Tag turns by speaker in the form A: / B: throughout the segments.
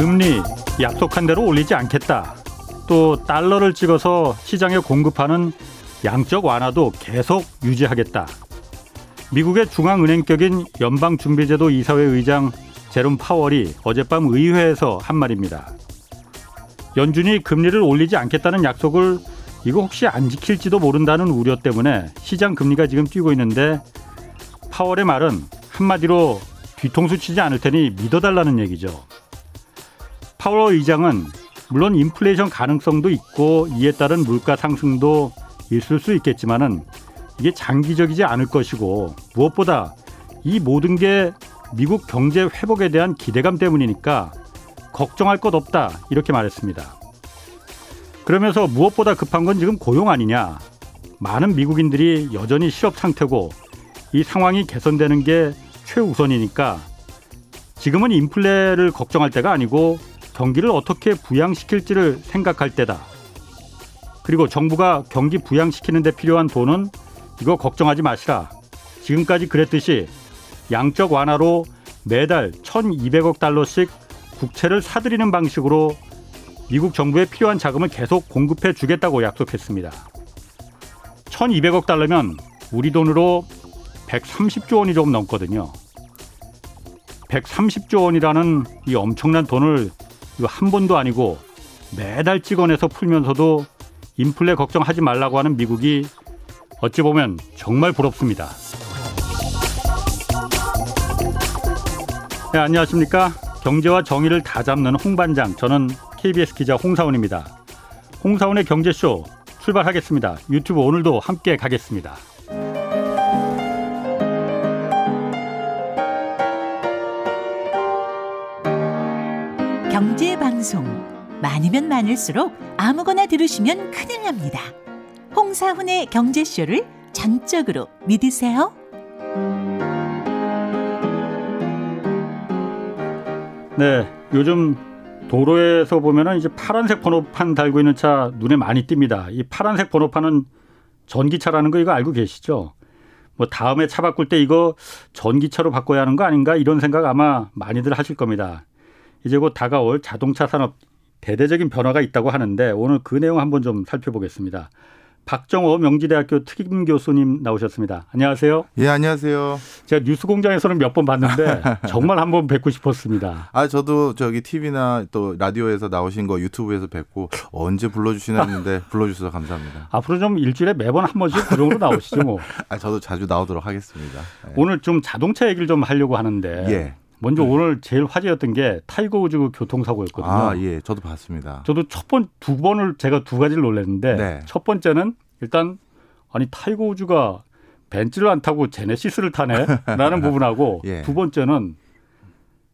A: 금리 약속한 대로 올리지 않겠다. 또 달러를 찍어서 시장에 공급하는 양적 완화도 계속 유지하겠다. 미국의 중앙은행격인 연방준비제도 이사회 의장 제롬 파월이 어젯밤 의회에서 한 말입니다. 연준이 금리를 올리지 않겠다는 약속을 이거 혹시 안 지킬지도 모른다는 우려 때문에 시장 금리가 지금 뛰고 있는데 파월의 말은 한마디로 뒤통수 치지 않을 테니 믿어달라는 얘기죠. 파월 의장은 물론 인플레이션 가능성도 있고 이에 따른 물가 상승도 있을 수 있겠지만은 이게 장기적이지 않을 것이고 무엇보다 이 모든 게 미국 경제 회복에 대한 기대감 때문이니까 걱정할 것 없다 이렇게 말했습니다. 그러면서 무엇보다 급한 건 지금 고용 아니냐. 많은 미국인들이 여전히 실업 상태고 이 상황이 개선되는 게 최우선이니까 지금은 인플레를 걱정할 때가 아니고 경기를 어떻게 부양시킬지를 생각할 때다. 그리고 정부가 경기 부양시키는 데 필요한 돈은 이거 걱정하지 마시라. 지금까지 그랬듯이 양적 완화로 매달 1,200억 달러씩 국채를 사들이는 방식으로 미국 정부에 필요한 자금을 계속 공급해 주겠다고 약속했습니다. 1,200억 달러면 우리 돈으로 130조 원이 좀 넘거든요. 130조 원이라는 이 엄청난 돈을 한 번도 아니고 매달 찍어내서 풀면서도 인플레 걱정하지 말라고 하는 미국이 어찌 보면 정말 부럽습니다. 네, 안녕하십니까. 경제와 정의를 다 잡는 홍반장. 저는 KBS 기자 홍사원입니다. 홍사원의 경제쇼 출발하겠습니다. 유튜브 오늘도 함께 가겠습니다.
B: 방송 많으면 많을수록 아무거나 들으시면 큰일 납니다. 홍사훈의 경제쇼를 전적으로 믿으세요.
A: 네, 요즘 도로에서 보면은 이제 파란색 번호판 달고 있는 차 눈에 많이 띕니다. 이 파란색 번호판은 전기차라는 거 이거 알고 계시죠? 뭐 다음에 차 바꿀 때 이거 전기차로 바꿔야 하는 거 아닌가 이런 생각 아마 많이들 하실 겁니다. 이제 곧 다가올 자동차 산업 대대적인 변화가 있다고 하는데 오늘 그 내용 한번 좀 살펴보겠습니다. 박정호 명지대학교 특임 교수님 나오셨습니다. 안녕하세요.
C: 예, 안녕하세요.
A: 제가 뉴스 공장에서는 몇 번 봤는데 정말 한 번 뵙고 싶었습니다.
C: 아, 저도 저기 TV나 또 라디오에서 나오신 거 유튜브에서 뵙고 언제 불러주시나 했는데 불러주셔서 감사합니다.
A: 앞으로 좀 일주일에 매번 한 번씩 고정으로 나오시죠, 뭐.
C: 아, 저도 자주 나오도록 하겠습니다.
A: 예. 오늘 좀 자동차 얘기를 좀 하려고 하는데. 예. 먼저 네. 오늘 제일 화제였던 게 타이거 우즈 교통사고였거든요.
C: 아, 예. 저도 봤습니다.
A: 저도 첫 번, 두 번을 제가 두 가지를 놀랐는데 네. 첫 번째는 일단 아니 타이거 우즈가 벤츠를 안 타고 제네시스를 타네? 라는 부분하고 예. 두 번째는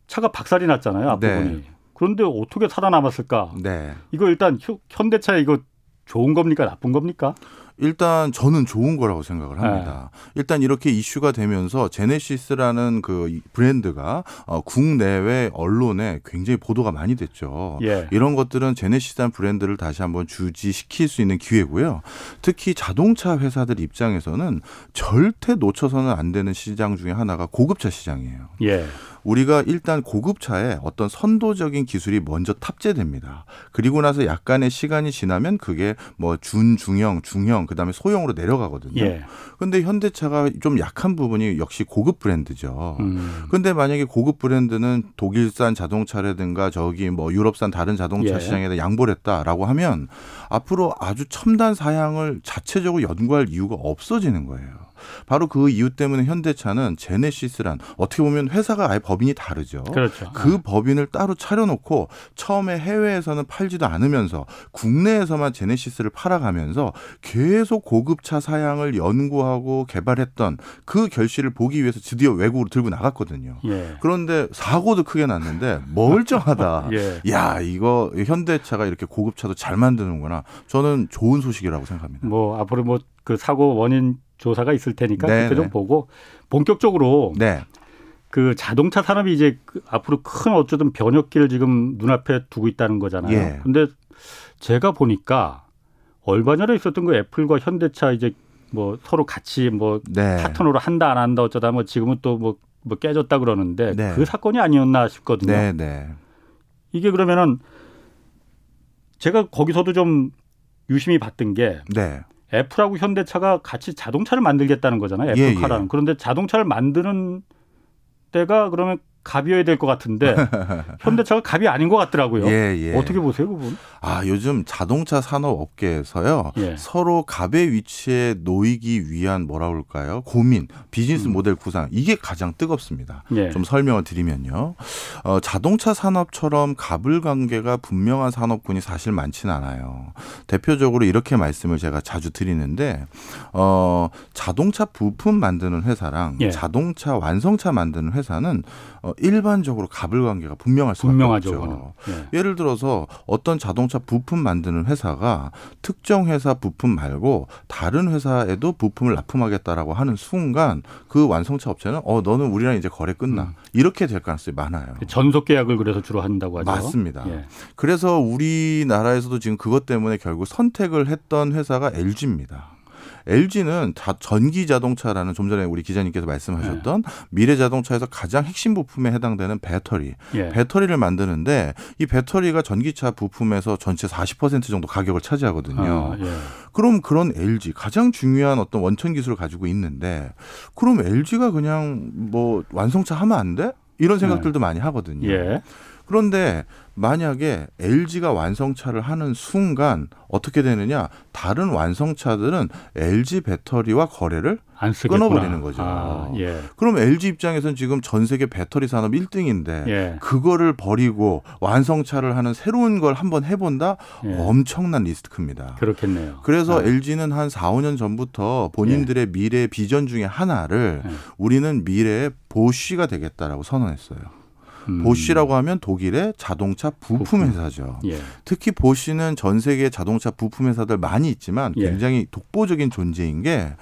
A: 차가 박살이 났잖아요. 앞부분이. 네. 그런데 어떻게 살아남았을까? 네. 이거 일단 현대차 이거 좋은 겁니까? 나쁜 겁니까?
C: 일단 저는 좋은 거라고 생각을 합니다. 네. 일단 이렇게 이슈가 되면서 제네시스라는 그 브랜드가 어, 국내외 언론에 굉장히 보도가 많이 됐죠. 예. 이런 것들은 제네시스란 브랜드를 다시 한번 주지시킬 수 있는 기회고요. 특히 자동차 회사들 입장에서는 절대 놓쳐서는 안 되는 시장 중에 하나가 고급차 시장이에요. 예. 우리가 일단 고급차에 어떤 선도적인 기술이 먼저 탑재됩니다. 그리고 나서 약간의 시간이 지나면 그게 뭐 준, 중형, 중형, 그다음에 소형으로 내려가거든요. 예. 근데 현대차가 좀 약한 부분이 역시 고급 브랜드죠. 음. 근데 만약에 고급 브랜드는 독일산 자동차라든가 저기 뭐 유럽산 다른 자동차 예. 시장에다 양보를 했다라고 하면 앞으로 아주 첨단 사양을 자체적으로 연구할 이유가 없어지는 거예요. 바로 그 이유 때문에 현대차는 제네시스란 어떻게 보면 회사가 아예 법인이 다르죠.
A: 그렇죠.
C: 그 네. 법인을 따로 차려놓고 처음에 해외에서는 팔지도 않으면서 국내에서만 제네시스를 팔아가면서 계속 고급차 사양을 연구하고 개발했던 그 결실을 보기 위해서 드디어 외국으로 들고 나갔거든요. 예. 그런데 사고도 크게 났는데 멀쩡하다. 예. 야 이거 현대차가 이렇게 고급차도 잘 만드는구나. 저는 좋은 소식이라고 생각합니다.
A: 뭐 앞으로 뭐 그 사고 원인 조사가 있을 테니까 네, 그때 좀 네. 보고 본격적으로 네. 그 자동차 산업이 이제 그 앞으로 큰 어쩌든 변혁기를 지금 눈앞에 두고 있다는 거잖아요. 예. 근데 제가 보니까 얼마 전에 있었던 그 애플과 현대차 이제 뭐 서로 같이 뭐 네. 파트너로 한다 안 한다 어쩌다 뭐 지금은 또뭐 뭐 깨졌다 그러는데 네. 그 사건이 아니었나 싶거든요. 네, 네. 이게 그러면은 제가 거기서도 좀 유심히 봤던 게 네. 애플하고 현대차가 같이 자동차를 만들겠다는 거잖아요. 애플카라는. 예, 예. 그런데 자동차를 만드는 때가 그러면 갑이어야 될 것 같은데 현대차가 갑이 아닌 것 같더라고요. 예, 예. 어떻게 보세요, 그분?
C: 아 요즘 자동차 산업 업계에서요 예. 서로 갑의 위치에 놓이기 위한 뭐라 그럴까요? 고민, 비즈니스 음. 모델 구상 이게 가장 뜨겁습니다. 예. 좀 설명을 드리면요, 어, 자동차 산업처럼 갑을 관계가 분명한 산업군이 사실 많지는 않아요. 대표적으로 이렇게 말씀을 제가 자주 드리는데 어, 자동차 부품 만드는 회사랑 예. 자동차 완성차 만드는 회사는 어, 일반적으로 갑을 관계가 분명할 수밖에 분명하죠, 없죠. 네. 예를 들어서 어떤 자동차 부품 만드는 회사가 특정 회사 부품 말고 다른 회사에도 부품을 납품하겠다라고 하는 순간 그 완성차 업체는 어 너는 우리랑 이제 거래 끝나 음. 이렇게 될 가능성이 많아요.
A: 전속 계약을 그래서 주로 한다고 하죠.
C: 맞습니다. 예. 그래서 우리나라에서도 지금 그것 때문에 결국 선택을 했던 회사가 LG입니다. LG는 전기 자동차라는 좀 전에 우리 기자님께서 말씀하셨던 네. 미래 자동차에서 가장 핵심 부품에 해당되는 배터리. 예. 배터리를 만드는데 이 배터리가 전기차 부품에서 전체 40% 정도 가격을 차지하거든요. 아, 예. 그럼 그런 LG 가장 중요한 어떤 원천 기술을 가지고 있는데 그럼 LG가 그냥 뭐 완성차 하면 안 돼? 이런 생각들도 네. 많이 하거든요. 예. 그런데 만약에 LG가 완성차를 하는 순간 어떻게 되느냐? 다른 완성차들은 LG 배터리와 거래를 안 끊어버리는 거죠. 아, 예. 그럼 LG 입장에서는 지금 전 세계 배터리 산업 1등인데 예. 그거를 버리고 완성차를 하는 새로운 걸 한번 해본다? 예. 엄청난 리스크입니다.
A: 그렇겠네요.
C: 그래서 아. LG는 한 4, 5년 전부터 본인들의 예. 미래 비전 중에 하나를 예. 우리는 미래의 보쉬가 되겠다라고 선언했어요. 음. 보쉬라고 하면 독일의 자동차 부품 회사죠. 예. 특히 보쉬는 전 세계 자동차 부품 회사들 많이 있지만 예. 굉장히 예. 독보적인 존재인 게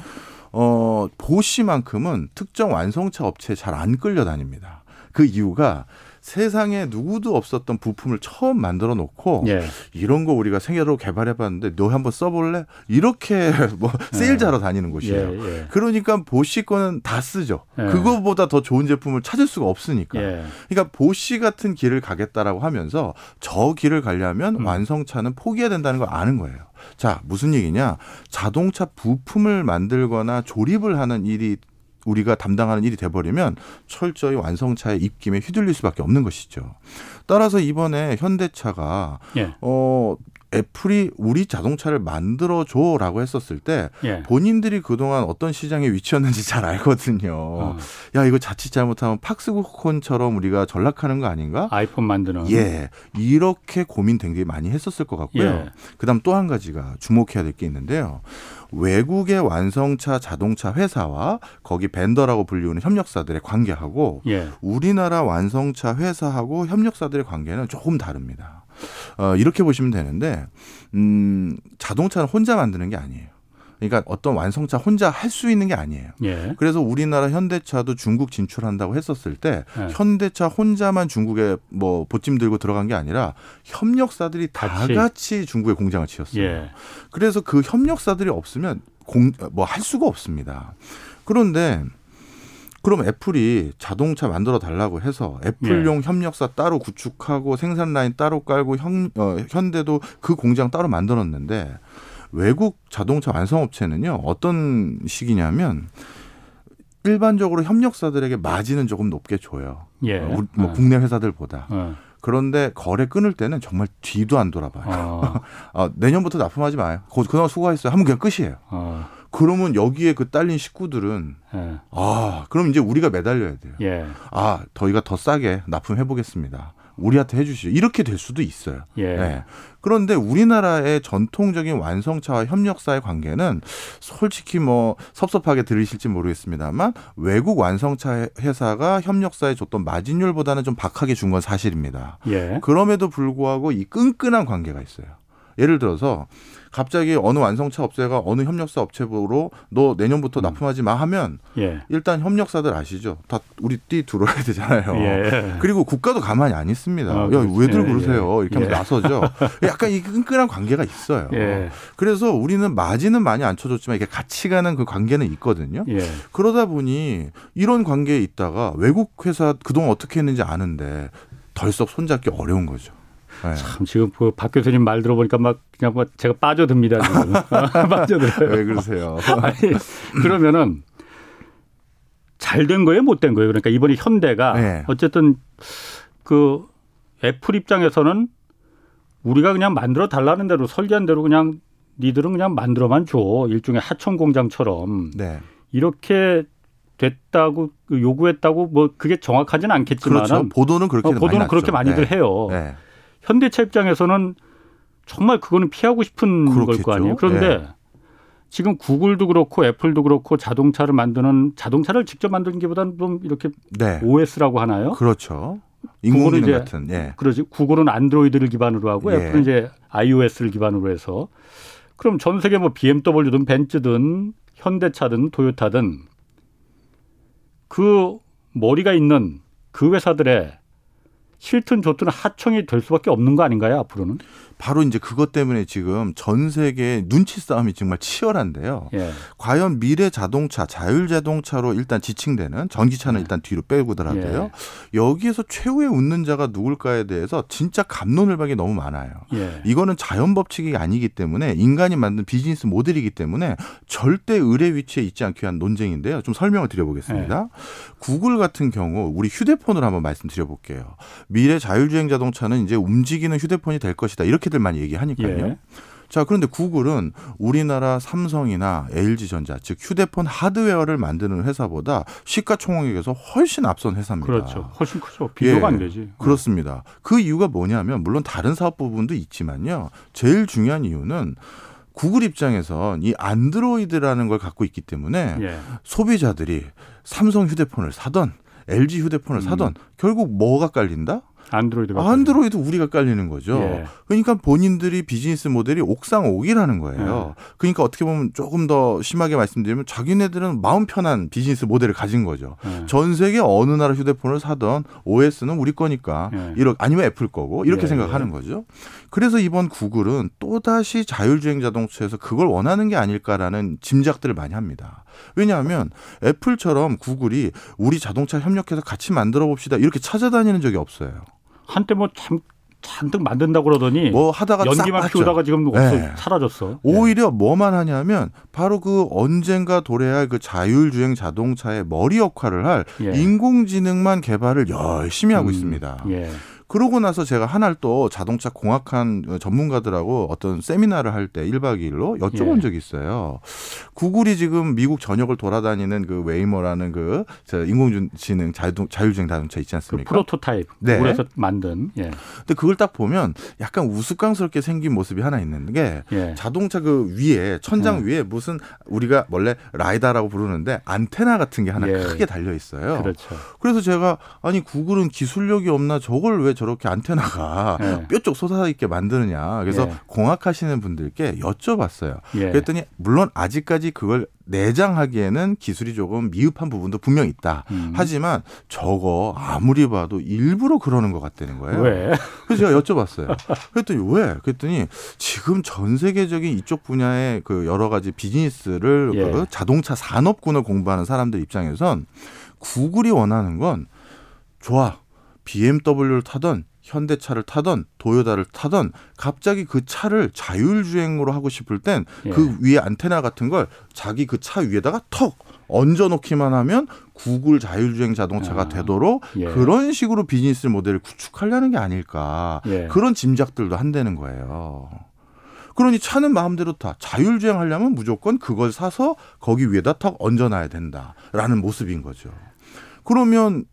C: 어, 보쉬만큼은 특정 완성차 업체에 잘 안 끌려다닙니다. 그 이유가 세상에 누구도 없었던 부품을 처음 만들어 놓고 예. 이런 거 우리가 생애로 개발해 봤는데 너 한번 써 볼래? 이렇게 뭐 예. 세일자로 다니는 곳이에요. 예, 예. 그러니까 보시 거는 다 쓰죠. 예. 그거보다 더 좋은 제품을 찾을 수가 없으니까. 예. 그러니까 보시 같은 길을 가겠다라고 하면서 저 길을 가려면 음. 완성차는 포기해야 된다는 걸 아는 거예요. 자, 무슨 얘기냐? 자동차 부품을 만들거나 조립을 하는 일이 우리가 담당하는 일이 돼버리면 철저히 완성차의 입김에 휘둘릴 수밖에 없는 것이죠. 따라서 이번에 현대차가 예. 어 애플이 우리 자동차를 만들어 줘라고 했었을 때 예. 본인들이 그동안 어떤 시장에 위치였는지 잘 알거든요. 어. 야 이거 자칫 잘못하면 팍스콘처럼 우리가 전락하는 거 아닌가?
A: 아이폰 만드는.
C: 예, 이렇게 고민 굉장히 많이 했었을 것 같고요. 예. 그다음 또 한 가지가 주목해야 될 게 있는데요. 외국의 완성차 자동차 회사와 거기 벤더라고 불리우는 협력사들의 관계하고 예. 우리나라 완성차 회사하고 협력사들의 관계는 조금 다릅니다. 어, 이렇게 보시면 되는데 음, 자동차는 혼자 만드는 게 아니에요. 그러니까 어떤 완성차 혼자 할 수 있는 게 아니에요. 예. 그래서 우리나라 현대차도 중국 진출한다고 했었을 때 예. 현대차 혼자만 중국에 뭐 보찜 들고 들어간 게 아니라 협력사들이 다 같이, 같이 중국에 공장을 지었어요. 예. 그래서 그 협력사들이 없으면 공 뭐 할 수가 없습니다. 그런데 그럼 애플이 자동차 만들어 달라고 해서 애플용 예. 협력사 따로 구축하고 생산 라인 따로 깔고 현, 어, 현대도 그 공장 따로 만들었는데 외국 자동차 완성업체는요 어떤 식이냐면 일반적으로 협력사들에게 마진은 조금 높게 줘요. 예. 어, 뭐 어. 국내 회사들보다. 어. 그런데 거래 끊을 때는 정말 뒤도 안 돌아봐요. 어. 어, 내년부터 납품하지 마요. 그동안 수고했어요. 하면 그냥 끝이에요. 어. 그러면 여기에 그 딸린 식구들은 예. 아 그럼 이제 우리가 매달려야 돼요. 예. 아 저희가 더 싸게 납품해 보겠습니다. 우리한테 해주시죠. 이렇게 될 수도 있어요. 예. 네. 그런데 우리나라의 전통적인 완성차와 협력사의 관계는 솔직히 뭐 섭섭하게 들으실지 모르겠습니다만 외국 완성차 회사가 협력사에 줬던 마진율보다는 좀 박하게 준 건 사실입니다. 예. 그럼에도 불구하고 이 끈끈한 관계가 있어요. 예를 들어서 갑자기 어느 완성차 업체가 어느 협력사 업체로 너 내년부터 음. 납품하지 마 하면 예. 일단 협력사들 아시죠? 다 우리 띠 들어야 되잖아요. 예. 그리고 국가도 가만히 안 있습니다. 아, 야 왜들 예, 그러세요? 예. 이렇게 하면서 나서죠. 약간 이 끈끈한 관계가 있어요. 예. 그래서 우리는 마진은 많이 안 쳐줬지만 이게 같이 가는 그 관계는 있거든요. 예. 그러다 보니 이런 관계에 있다가 외국 회사 그동안 어떻게 했는지 아는데 덜썩 손잡기 어려운 거죠.
A: 네. 참 지금 그 박 교수님 말 들어보니까 막 그냥 뭐 제가 빠져듭니다 지금. 빠져들어요.
C: 왜 그러세요? 아니,
A: 그러면은 잘 된 거예요, 못 된 거예요? 그러니까 이번에 현대가 네. 어쨌든 그 애플 입장에서는 우리가 그냥 만들어 달라는 대로 설계한 대로 그냥 니들은 그냥 만들어만 줘 일종의 하청 공장처럼 네. 이렇게 됐다고 그 요구했다고 뭐 그게 정확하지는 않겠지만
C: 그렇죠. 보도는 그렇게 어,
A: 보도는
C: 많이
A: 그렇게 많이들 네. 해요. 네. 현대차 입장에서는 정말 그거는 피하고 싶은 걸 거 아니에요. 그런데 네. 지금 구글도 그렇고 애플도 그렇고 자동차를 만드는 자동차를 직접 만드는 게보다는 좀 이렇게 네. OS라고 하나요?
C: 그렇죠. 인공지능 같은. 예.
A: 그러지. 구글은 안드로이드를 기반으로 하고 예. 애플은 이제 iOS를 기반으로 해서 그럼 전 세계 뭐 BMW든 벤츠든 현대차든 토요타든 그 머리가 있는 그 회사들의 싫든 좋든 하청이 될 수밖에 없는 거 아닌가요 앞으로는?
C: 바로 이제 그것 때문에 지금 전 세계 눈치 싸움이 정말 치열한데요. 예. 과연 미래 자동차, 자율 자동차로 일단 지칭되는 전기차는 예. 일단 뒤로 빼고더라도요. 예. 여기에서 최후의 웃는 자가 누굴까에 대해서 진짜 감론을 박이 너무 많아요. 예. 이거는 자연 법칙이 아니기 때문에 인간이 만든 비즈니스 모델이기 때문에 절대 의뢰 위치에 있지 않기 위한 논쟁인데요. 좀 설명을 드려보겠습니다. 예. 구글 같은 경우 우리 휴대폰으로 한번 말씀드려볼게요. 미래 자율주행 자동차는 이제 움직이는 휴대폰이 될 것이다. 이렇게 이렇게들 많이 얘기하니까요. 예. 자, 그런데 구글은 우리나라 삼성이나 LG전자, 즉 휴대폰 하드웨어를 만드는 회사보다 시가총액에서 훨씬 앞선 회사입니다.
A: 그렇죠. 훨씬 크죠. 비교가 예, 안 되지.
C: 그렇습니다. 그 이유가 뭐냐면 물론 다른 사업 부분도 있지만요. 제일 중요한 이유는 구글 입장에선 이 안드로이드라는 걸 갖고 있기 때문에 예. 소비자들이 삼성 휴대폰을 사던 LG 휴대폰을 사던 음. 결국 뭐가 깔린다?
A: 안드로이드가
C: 안드로이드 우리가 깔리는 거죠. 예. 그러니까 본인들이 비즈니스 모델이 옥상 옥이라는 거예요. 예. 그러니까 어떻게 보면 조금 더 심하게 말씀드리면 자기네들은 마음 편한 비즈니스 모델을 가진 거죠. 예. 전 세계 어느 나라 휴대폰을 사던 OS는 우리 거니까 예. 이렇게 아니면 애플 거고 이렇게 예. 생각하는 거죠. 그래서 이번 구글은 또 다시 자율주행 자동차에서 그걸 원하는 게 아닐까라는 짐작들을 많이 합니다. 왜냐하면 애플처럼 구글이 우리 자동차 협력해서 같이 만들어 봅시다 이렇게 찾아다니는 적이 없어요.
A: 한때 뭐 참 잔뜩 만든다고 그러더니 뭐 하다가 연기만 피우다가 지금 없어 네. 사라졌어.
C: 오히려 네. 뭐만 하냐면 바로 그 언젠가 도래할 그 자율주행 자동차의 머리 역할을 할 예. 인공지능만 개발을 열심히 하고 음. 있습니다. 예. 그러고 나서 제가 한날 또 자동차 공학한 전문가들하고 어떤 세미나를 할 때 1박 2일로 여쭤본 예. 적이 있어요. 구글이 지금 미국 전역을 돌아다니는 그 Waymo라는 그 인공지능 자율, 자율주행 자동차 있지 않습니까?
A: 그 프로토타입. 네. 구글에서 만든. 예.
C: 근데 그걸 딱 보면 약간 우스꽝스럽게 생긴 모습이 하나 있는 게 예. 자동차 그 위에 천장 음. 위에 무슨 우리가 원래 LiDAR라고 부르는데 안테나 같은 게 하나 예. 크게 달려 있어요. 그렇죠. 그래서 제가 아니 구글은 기술력이 없나 저걸 왜 저렇게 안테나가 네. 뾰족 솟아 있게 만드느냐. 그래서 예. 공학하시는 분들께 여쭤봤어요. 예. 그랬더니 물론 아직까지 그걸 내장하기에는 기술이 조금 미흡한 부분도 분명 있다. 음. 하지만 저거 아무리 봐도 일부러 그러는 것 같다는 거예요.
A: 왜?
C: 그래서 제가 여쭤봤어요. 그랬더니 왜? 그랬더니 지금 전 세계적인 이쪽 분야의 그 여러 가지 비즈니스를 예. 그 자동차 산업군을 공부하는 사람들 입장에선 구글이 원하는 건 좋아. BMW를 타던 현대차를 타던 도요다를 타던 갑자기 그 차를 자율주행으로 하고 싶을 땐그 예. 그 위에 안테나 같은 걸 자기 그 차 위에다가 턱 얹어 놓기만 하면 구글 자율주행 자동차가 아, 되도록 예. 그런 식으로 비즈니스 모델을 구축하려는 게 아닐까 예. 그런 짐작들도 한다는 거예요. 그러니 차는 마음대로 타. 자율주행 하려면 무조건 그걸 사서 거기 위에다 턱 얹어놔야 된다라는 모습인 거죠. 그러면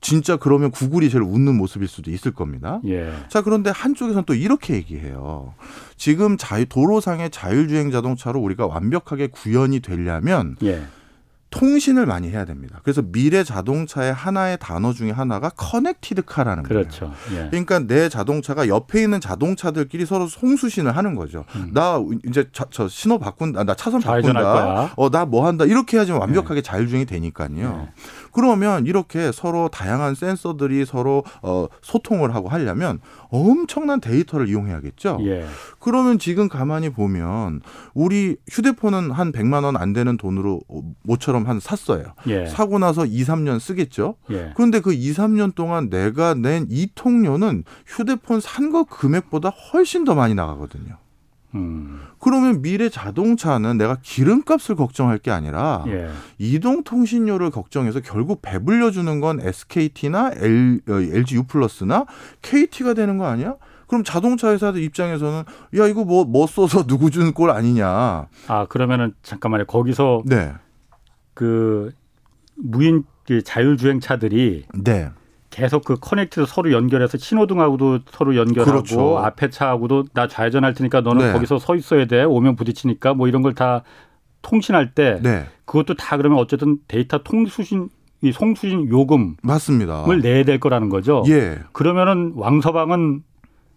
C: 진짜 그러면 구글이 제일 웃는 모습일 수도 있을 겁니다. 예. 자, 그런데 한쪽에서는 또 이렇게 얘기해요. 지금 자유, 도로상의 자율주행 자동차로 우리가 완벽하게 구현이 되려면 예. 통신을 많이 해야 됩니다. 그래서 미래 자동차의 하나의 단어 중에 하나가 connected car라는
A: 그렇죠.
C: 거예요. 예. 그러니까 내 자동차가 옆에 있는 자동차들끼리 서로 송수신을 하는 거죠. 음. 나 이제 자, 저 신호 바꾼다, 나 차선 바꾼다, 어 나 뭐 한다 이렇게 해야지 완벽하게 예. 자율주행이 되니까요. 예. 그러면 이렇게 서로 다양한 센서들이 서로 어, 소통을 하고 하려면 엄청난 데이터를 이용해야겠죠. 예. 그러면 지금 가만히 보면 우리 휴대폰은 한 100만 원 안 되는 돈으로 모처럼 한 샀어요. 예. 사고 나서 2, 3년 쓰겠죠. 예. 그런데 그 2, 3년 동안 내가 낸 이 통료는 휴대폰 산 거 금액보다 훨씬 더 많이 나가거든요. 음. 그러면 미래 자동차는 내가 기름값을 걱정할 게 아니라 예. 이동 통신료를 걱정해서 결국 배불려 주는 건 SKT나 L, LG U 플러스나 KT가 되는 거 아니야? 그럼 자동차 회사들 입장에서는 야 이거 뭐뭐 뭐 써서 누구 주는 꼴 아니냐?
A: 아 그러면은 잠깐만요. 거기서 네. 그 무인 그 자율주행 차들이 네. 계속 그 커넥트로 서로 연결해서 신호등하고도 서로 연결하고 그렇죠. 앞에 차하고도 나 좌회전할 테니까 너는 네. 거기서 서 있어야 돼 오면 부딪히니까 뭐 이런 걸 다 통신할 때 네. 그것도 다 그러면 어쨌든 데이터 통수신 이 송수신 요금 맞습니다.을 내야 될 거라는 거죠. 예. 그러면은 왕서방은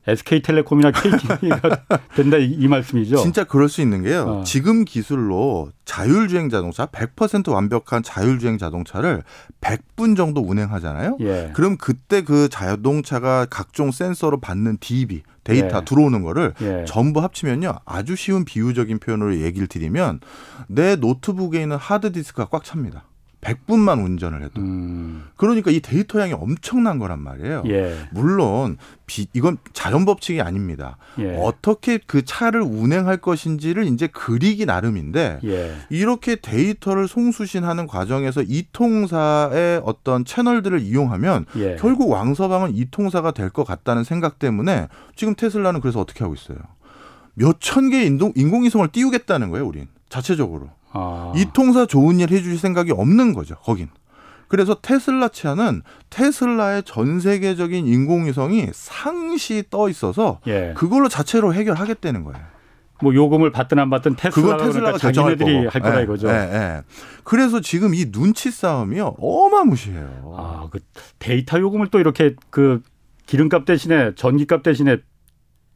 A: SK텔레콤이나 KT가 된다 이, 이, 말씀이죠.
C: 진짜 그럴 수 있는 게요. 어. 지금 기술로 자율주행 자동차 100% 완벽한 자율주행 자동차를 100분 정도 운행하잖아요. 예. 그럼 그때 그 자동차가 각종 센서로 받는 DB 데이터 예. 들어오는 거를 예. 전부 합치면요. 아주 쉬운 비유적인 표현으로 얘기를 드리면 내 노트북에 있는 하드디스크가 꽉 찹니다. 100분만 운전을 해도. 음. 그러니까 이 데이터 양이 엄청난 거란 말이에요. 예. 물론 비, 이건 자연 법칙이 아닙니다. 예. 어떻게 그 차를 운행할 것인지를 이제 그리기 나름인데 예. 이렇게 데이터를 송수신하는 과정에서 이 통신사의 어떤 채널들을 이용하면 예. 결국 왕서방은 이 통신사가 될 것 같다는 생각 때문에 지금 테슬라는 그래서 어떻게 하고 있어요? 몇 천 개의 인공위성을 띄우겠다는 거예요, 우린. 자체적으로. 아. 이 통사 좋은 일 해주실 생각이 없는 거죠. 거긴. 그래서 테슬라 차는 테슬라의 전 세계적인 인공위성이 상시 떠 있어서 예. 그걸로 자체로 해결하겠다는 거예요.
A: 뭐 요금을 받든 안 받든 테슬라가, 그건 테슬라가 그러니까 자기네들이 할 거다 예, 이거죠. 예, 예.
C: 그래서 지금 이 눈치 싸움이요 어마무시해요.
A: 아, 그 데이터 요금을 또 이렇게 그 기름값 대신에 전기값 대신에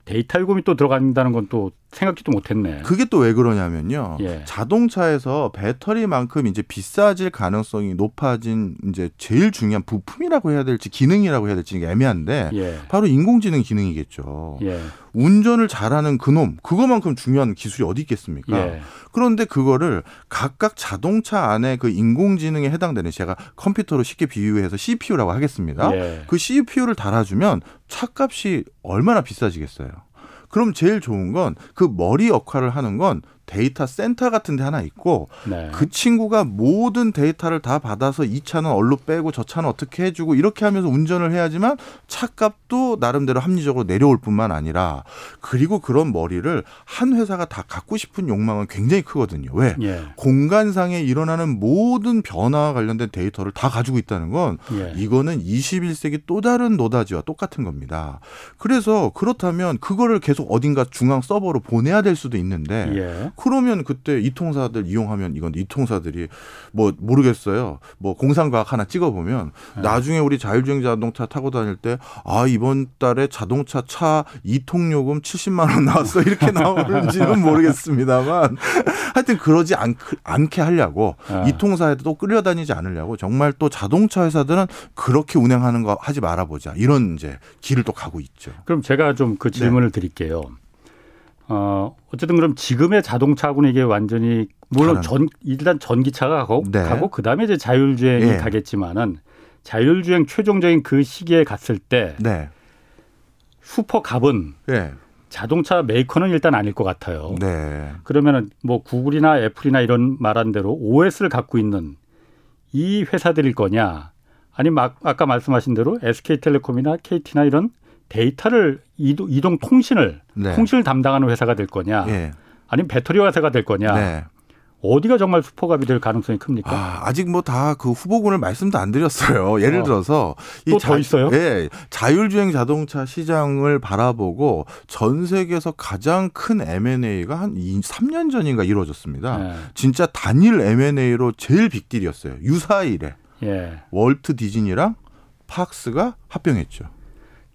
A: 데이터 요금이 또 들어간다는 건 또 생각지도 못했네.
C: 그게 또 왜 그러냐면요. 예. 자동차에서 배터리만큼 이제 비싸질 가능성이 높아진 이제 제일 중요한 부품이라고 해야 될지 기능이라고 해야 될지 애매한데 예. 바로 인공지능 기능이겠죠. 예. 운전을 잘하는 그놈 그거만큼 중요한 기술이 어디 있겠습니까? 예. 그런데 그거를 각각 자동차 안에 그 인공지능에 해당되는 제가 컴퓨터로 쉽게 비유해서 CPU라고 하겠습니다. 예. 그 CPU를 달아주면 차값이 얼마나 비싸지겠어요? 그럼 제일 좋은 건 그 머리 역할을 하는 건 데이터 센터 같은 데 하나 있고 네. 그 친구가 모든 데이터를 다 받아서 이 차는 일로 빼고 저 차는 어떻게 해주고 이렇게 하면서 운전을 해야지만 차값도 나름대로 합리적으로 내려올 뿐만 아니라 그리고 그런 머리를 한 회사가 다 갖고 싶은 욕망은 굉장히 크거든요. 왜? 예. 공간상에 일어나는 모든 변화와 관련된 데이터를 다 가지고 있다는 건 예. 이거는 21세기 또 다른 노다지와 똑같은 겁니다. 그래서 그렇다면 그거를 계속 어딘가 중앙 서버로 보내야 될 수도 있는데 예. 그러면 그때 이 통사들 이용하면 이건 이 통사들이 뭐 모르겠어요. 뭐 공상과학 하나 찍어보면 네. 나중에 우리 자율주행 자동차 타고 다닐 때 아 이번 달에 자동차 차 이통요금 70만 원 나왔어 이렇게 나오는지는 모르겠습니다만 하여튼 그러지 않, 않게 하려고 네. 이 통사에도 끌려다니지 않으려고 정말 또 자동차 회사들은 그렇게 운행하는 거 하지 말아보자 이런 이제 길을 또 가고 있죠.
A: 그럼 제가 좀 그 질문을 네. 드릴게요. 어, 어쨌든 그럼 지금의 자동차하고는 이게 완전히 물론 전 일단 전기차가 가고 네. 가고 그다음에 이제 자율주행이 네. 가겠지만은 자율주행 최종적인 그 시기에 갔을 때 네. 슈퍼갑은 네. 자동차 메이커는 일단 아닐 것 같아요. 네. 그러면은 뭐 구글이나 애플이나 이런 말한 대로 OS를 갖고 있는 이 회사들일 거냐? 아니면 아까 말씀하신 대로 SK텔레콤이나 KT나 이런 데이터를 이동, 이동 통신을 네. 통신을 담당하는 회사가 될 거냐, 예. 아니면 배터리 회사가 될 거냐. 네. 어디가 정말 슈퍼갑이 될 가능성이 큽니까?
C: 아, 아직 뭐 다 그 후보군을 말씀도 안 드렸어요. 예를 어. 들어서
A: 또더 있어요?
C: 예, 자율주행 자동차 시장을 바라보고 전 세계에서 가장 큰 M&A가 한 2, 3년 전인가 이루어졌습니다. 네. 진짜 단일 M&A로 제일 빅딜이었어요. 유사일에 예. 월트 디즈니랑 팍스가 합병했죠.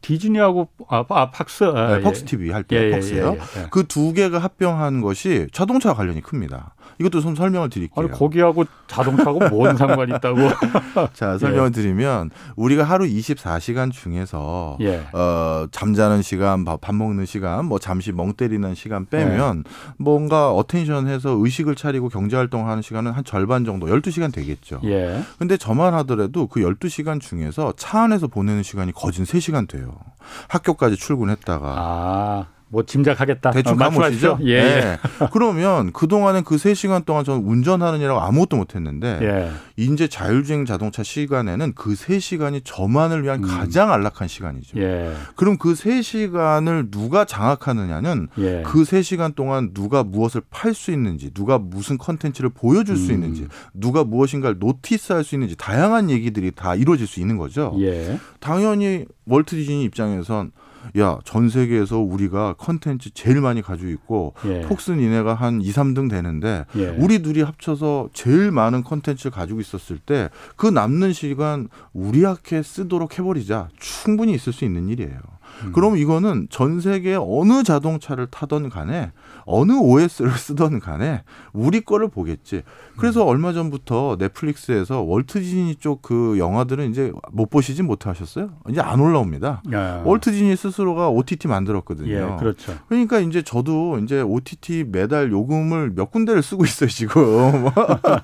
A: 디즈니하고 아, 아 팍스 아,
C: 네, 예. 팍스 TV 할때 예, 예, 팍스요. 예, 예, 그두 개가 합병한 것이 자동차 관련이 큽니다. 이것도 좀 설명을 드릴게요.
A: 아니, 거기하고 자동차하고 뭔 상관이 있다고?
C: 자, 설명을 예. 드리면 우리가 하루 24시간 중에서 예. 어, 잠자는 시간, 밥 먹는 시간, 뭐 잠시 멍 때리는 시간 빼면 예. 뭔가 attention 해서 의식을 차리고 경제 활동하는 시간은 한 절반 정도, 12시간 되겠죠. 예. 근데 저만 하더라도 그 12시간 중에서 차 안에서 보내는 시간이 거진 3시간 돼요. 학교까지 출근했다가
A: 아. 뭐 짐작하겠다.
C: 대충 어, 감으시죠? 예. 네. 그러면 그동안은 그 세시간 동안 저는 운전하느냐고 아무것도 못 했는데 예. 이제 자율주행 자동차 시간에는 그 세시간이 저만을 위한 음. 가장 안락한 시간이죠. 예. 그럼 그 세시간을 누가 장악하느냐는 예. 그 세시간 동안 누가 무엇을 팔 수 있는지, 누가 무슨 컨텐츠를 보여줄 음. 수 있는지, 누가 무엇인가를 노티스할 수 있는지 다양한 얘기들이 다 이루어질 수 있는 거죠. 예. 당연히 월트 디즈니 입장에선 야, 전 세계에서 우리가 컨텐츠 제일 많이 가지고 있고 예. 폭스 니네가 한 2, 3등 되는데 예. 우리 둘이 합쳐서 제일 많은 컨텐츠를 가지고 있었을 때 그 남는 시간 우리한테 쓰도록 해버리자 충분히 있을 수 있는 일이에요. 음. 그럼 이거는 전 세계 어느 자동차를 타던 간에 어느 OS를 쓰던 간에 우리 거를 보겠지. 그래서 음. 얼마 전부터 넷플릭스에서 월트 디즈니 쪽 그 영화들은 이제 못 보시진 못하셨어요? 이제 안 올라옵니다. 야. 월트 디즈니 스스로가 OTT 만들었거든요.
A: 예, 그렇죠.
C: 그러니까 이제 저도 이제 OTT 매달 요금을 몇 군데를 쓰고 있어요, 지금.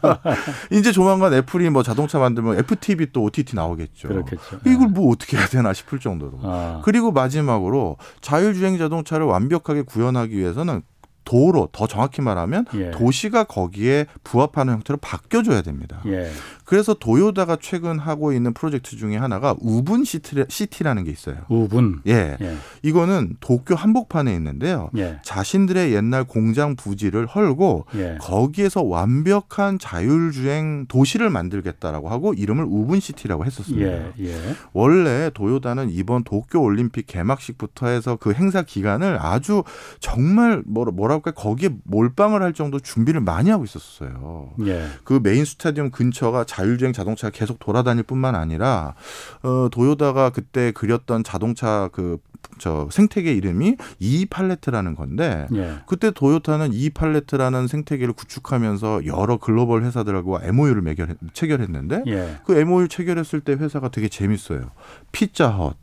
C: 이제 조만간 애플이 뭐 자동차 만들면 애플 TV 또 OTT 나오겠죠.
A: 그렇겠죠.
C: 이걸 뭐 어떻게 해야 되나 싶을 정도로. 아. 그리고 마지막으로 자율주행 자동차를 완벽하게 구현하기 위해서는 도로 더 정확히 말하면 예. 도시가 거기에 부합하는 형태로 바뀌어줘야 됩니다. 예. 그래서 도요다가 최근 하고 있는 프로젝트 중에 하나가 Woven City, 라는게 있어요.
A: Woven.
C: 예. 예. 이거는 도쿄 한복판에 있는데요. 예. 자신들의 옛날 공장 부지를 헐고 예. 거기에서 완벽한 자율주행 도시를 만들겠다라고 하고 이름을 Woven City라고 했었습니다. 예, 예. 원래 도요다는 이번 도쿄 올림픽 개막식부터 해서 그 행사 기간을 아주 정말 뭐라 뭐랄까 거기에 몰빵을 할 정도 준비를 많이 하고 있었어요. 예. 그 메인 스타디움 근처가 자율주행 자동차가 계속 돌아다닐 뿐만 아니라 어 도요다가 그때 그렸던 자동차 그 저 생태계 이름이 e-Palette라는 건데 예. 그때 도요타는 e-Palette라는 생태계를 구축하면서 여러 글로벌 회사들하고 MOU를 매결 체결했는데 예. 그 MOU 체결했을 때 회사가 되게 재밌어요. 피자헛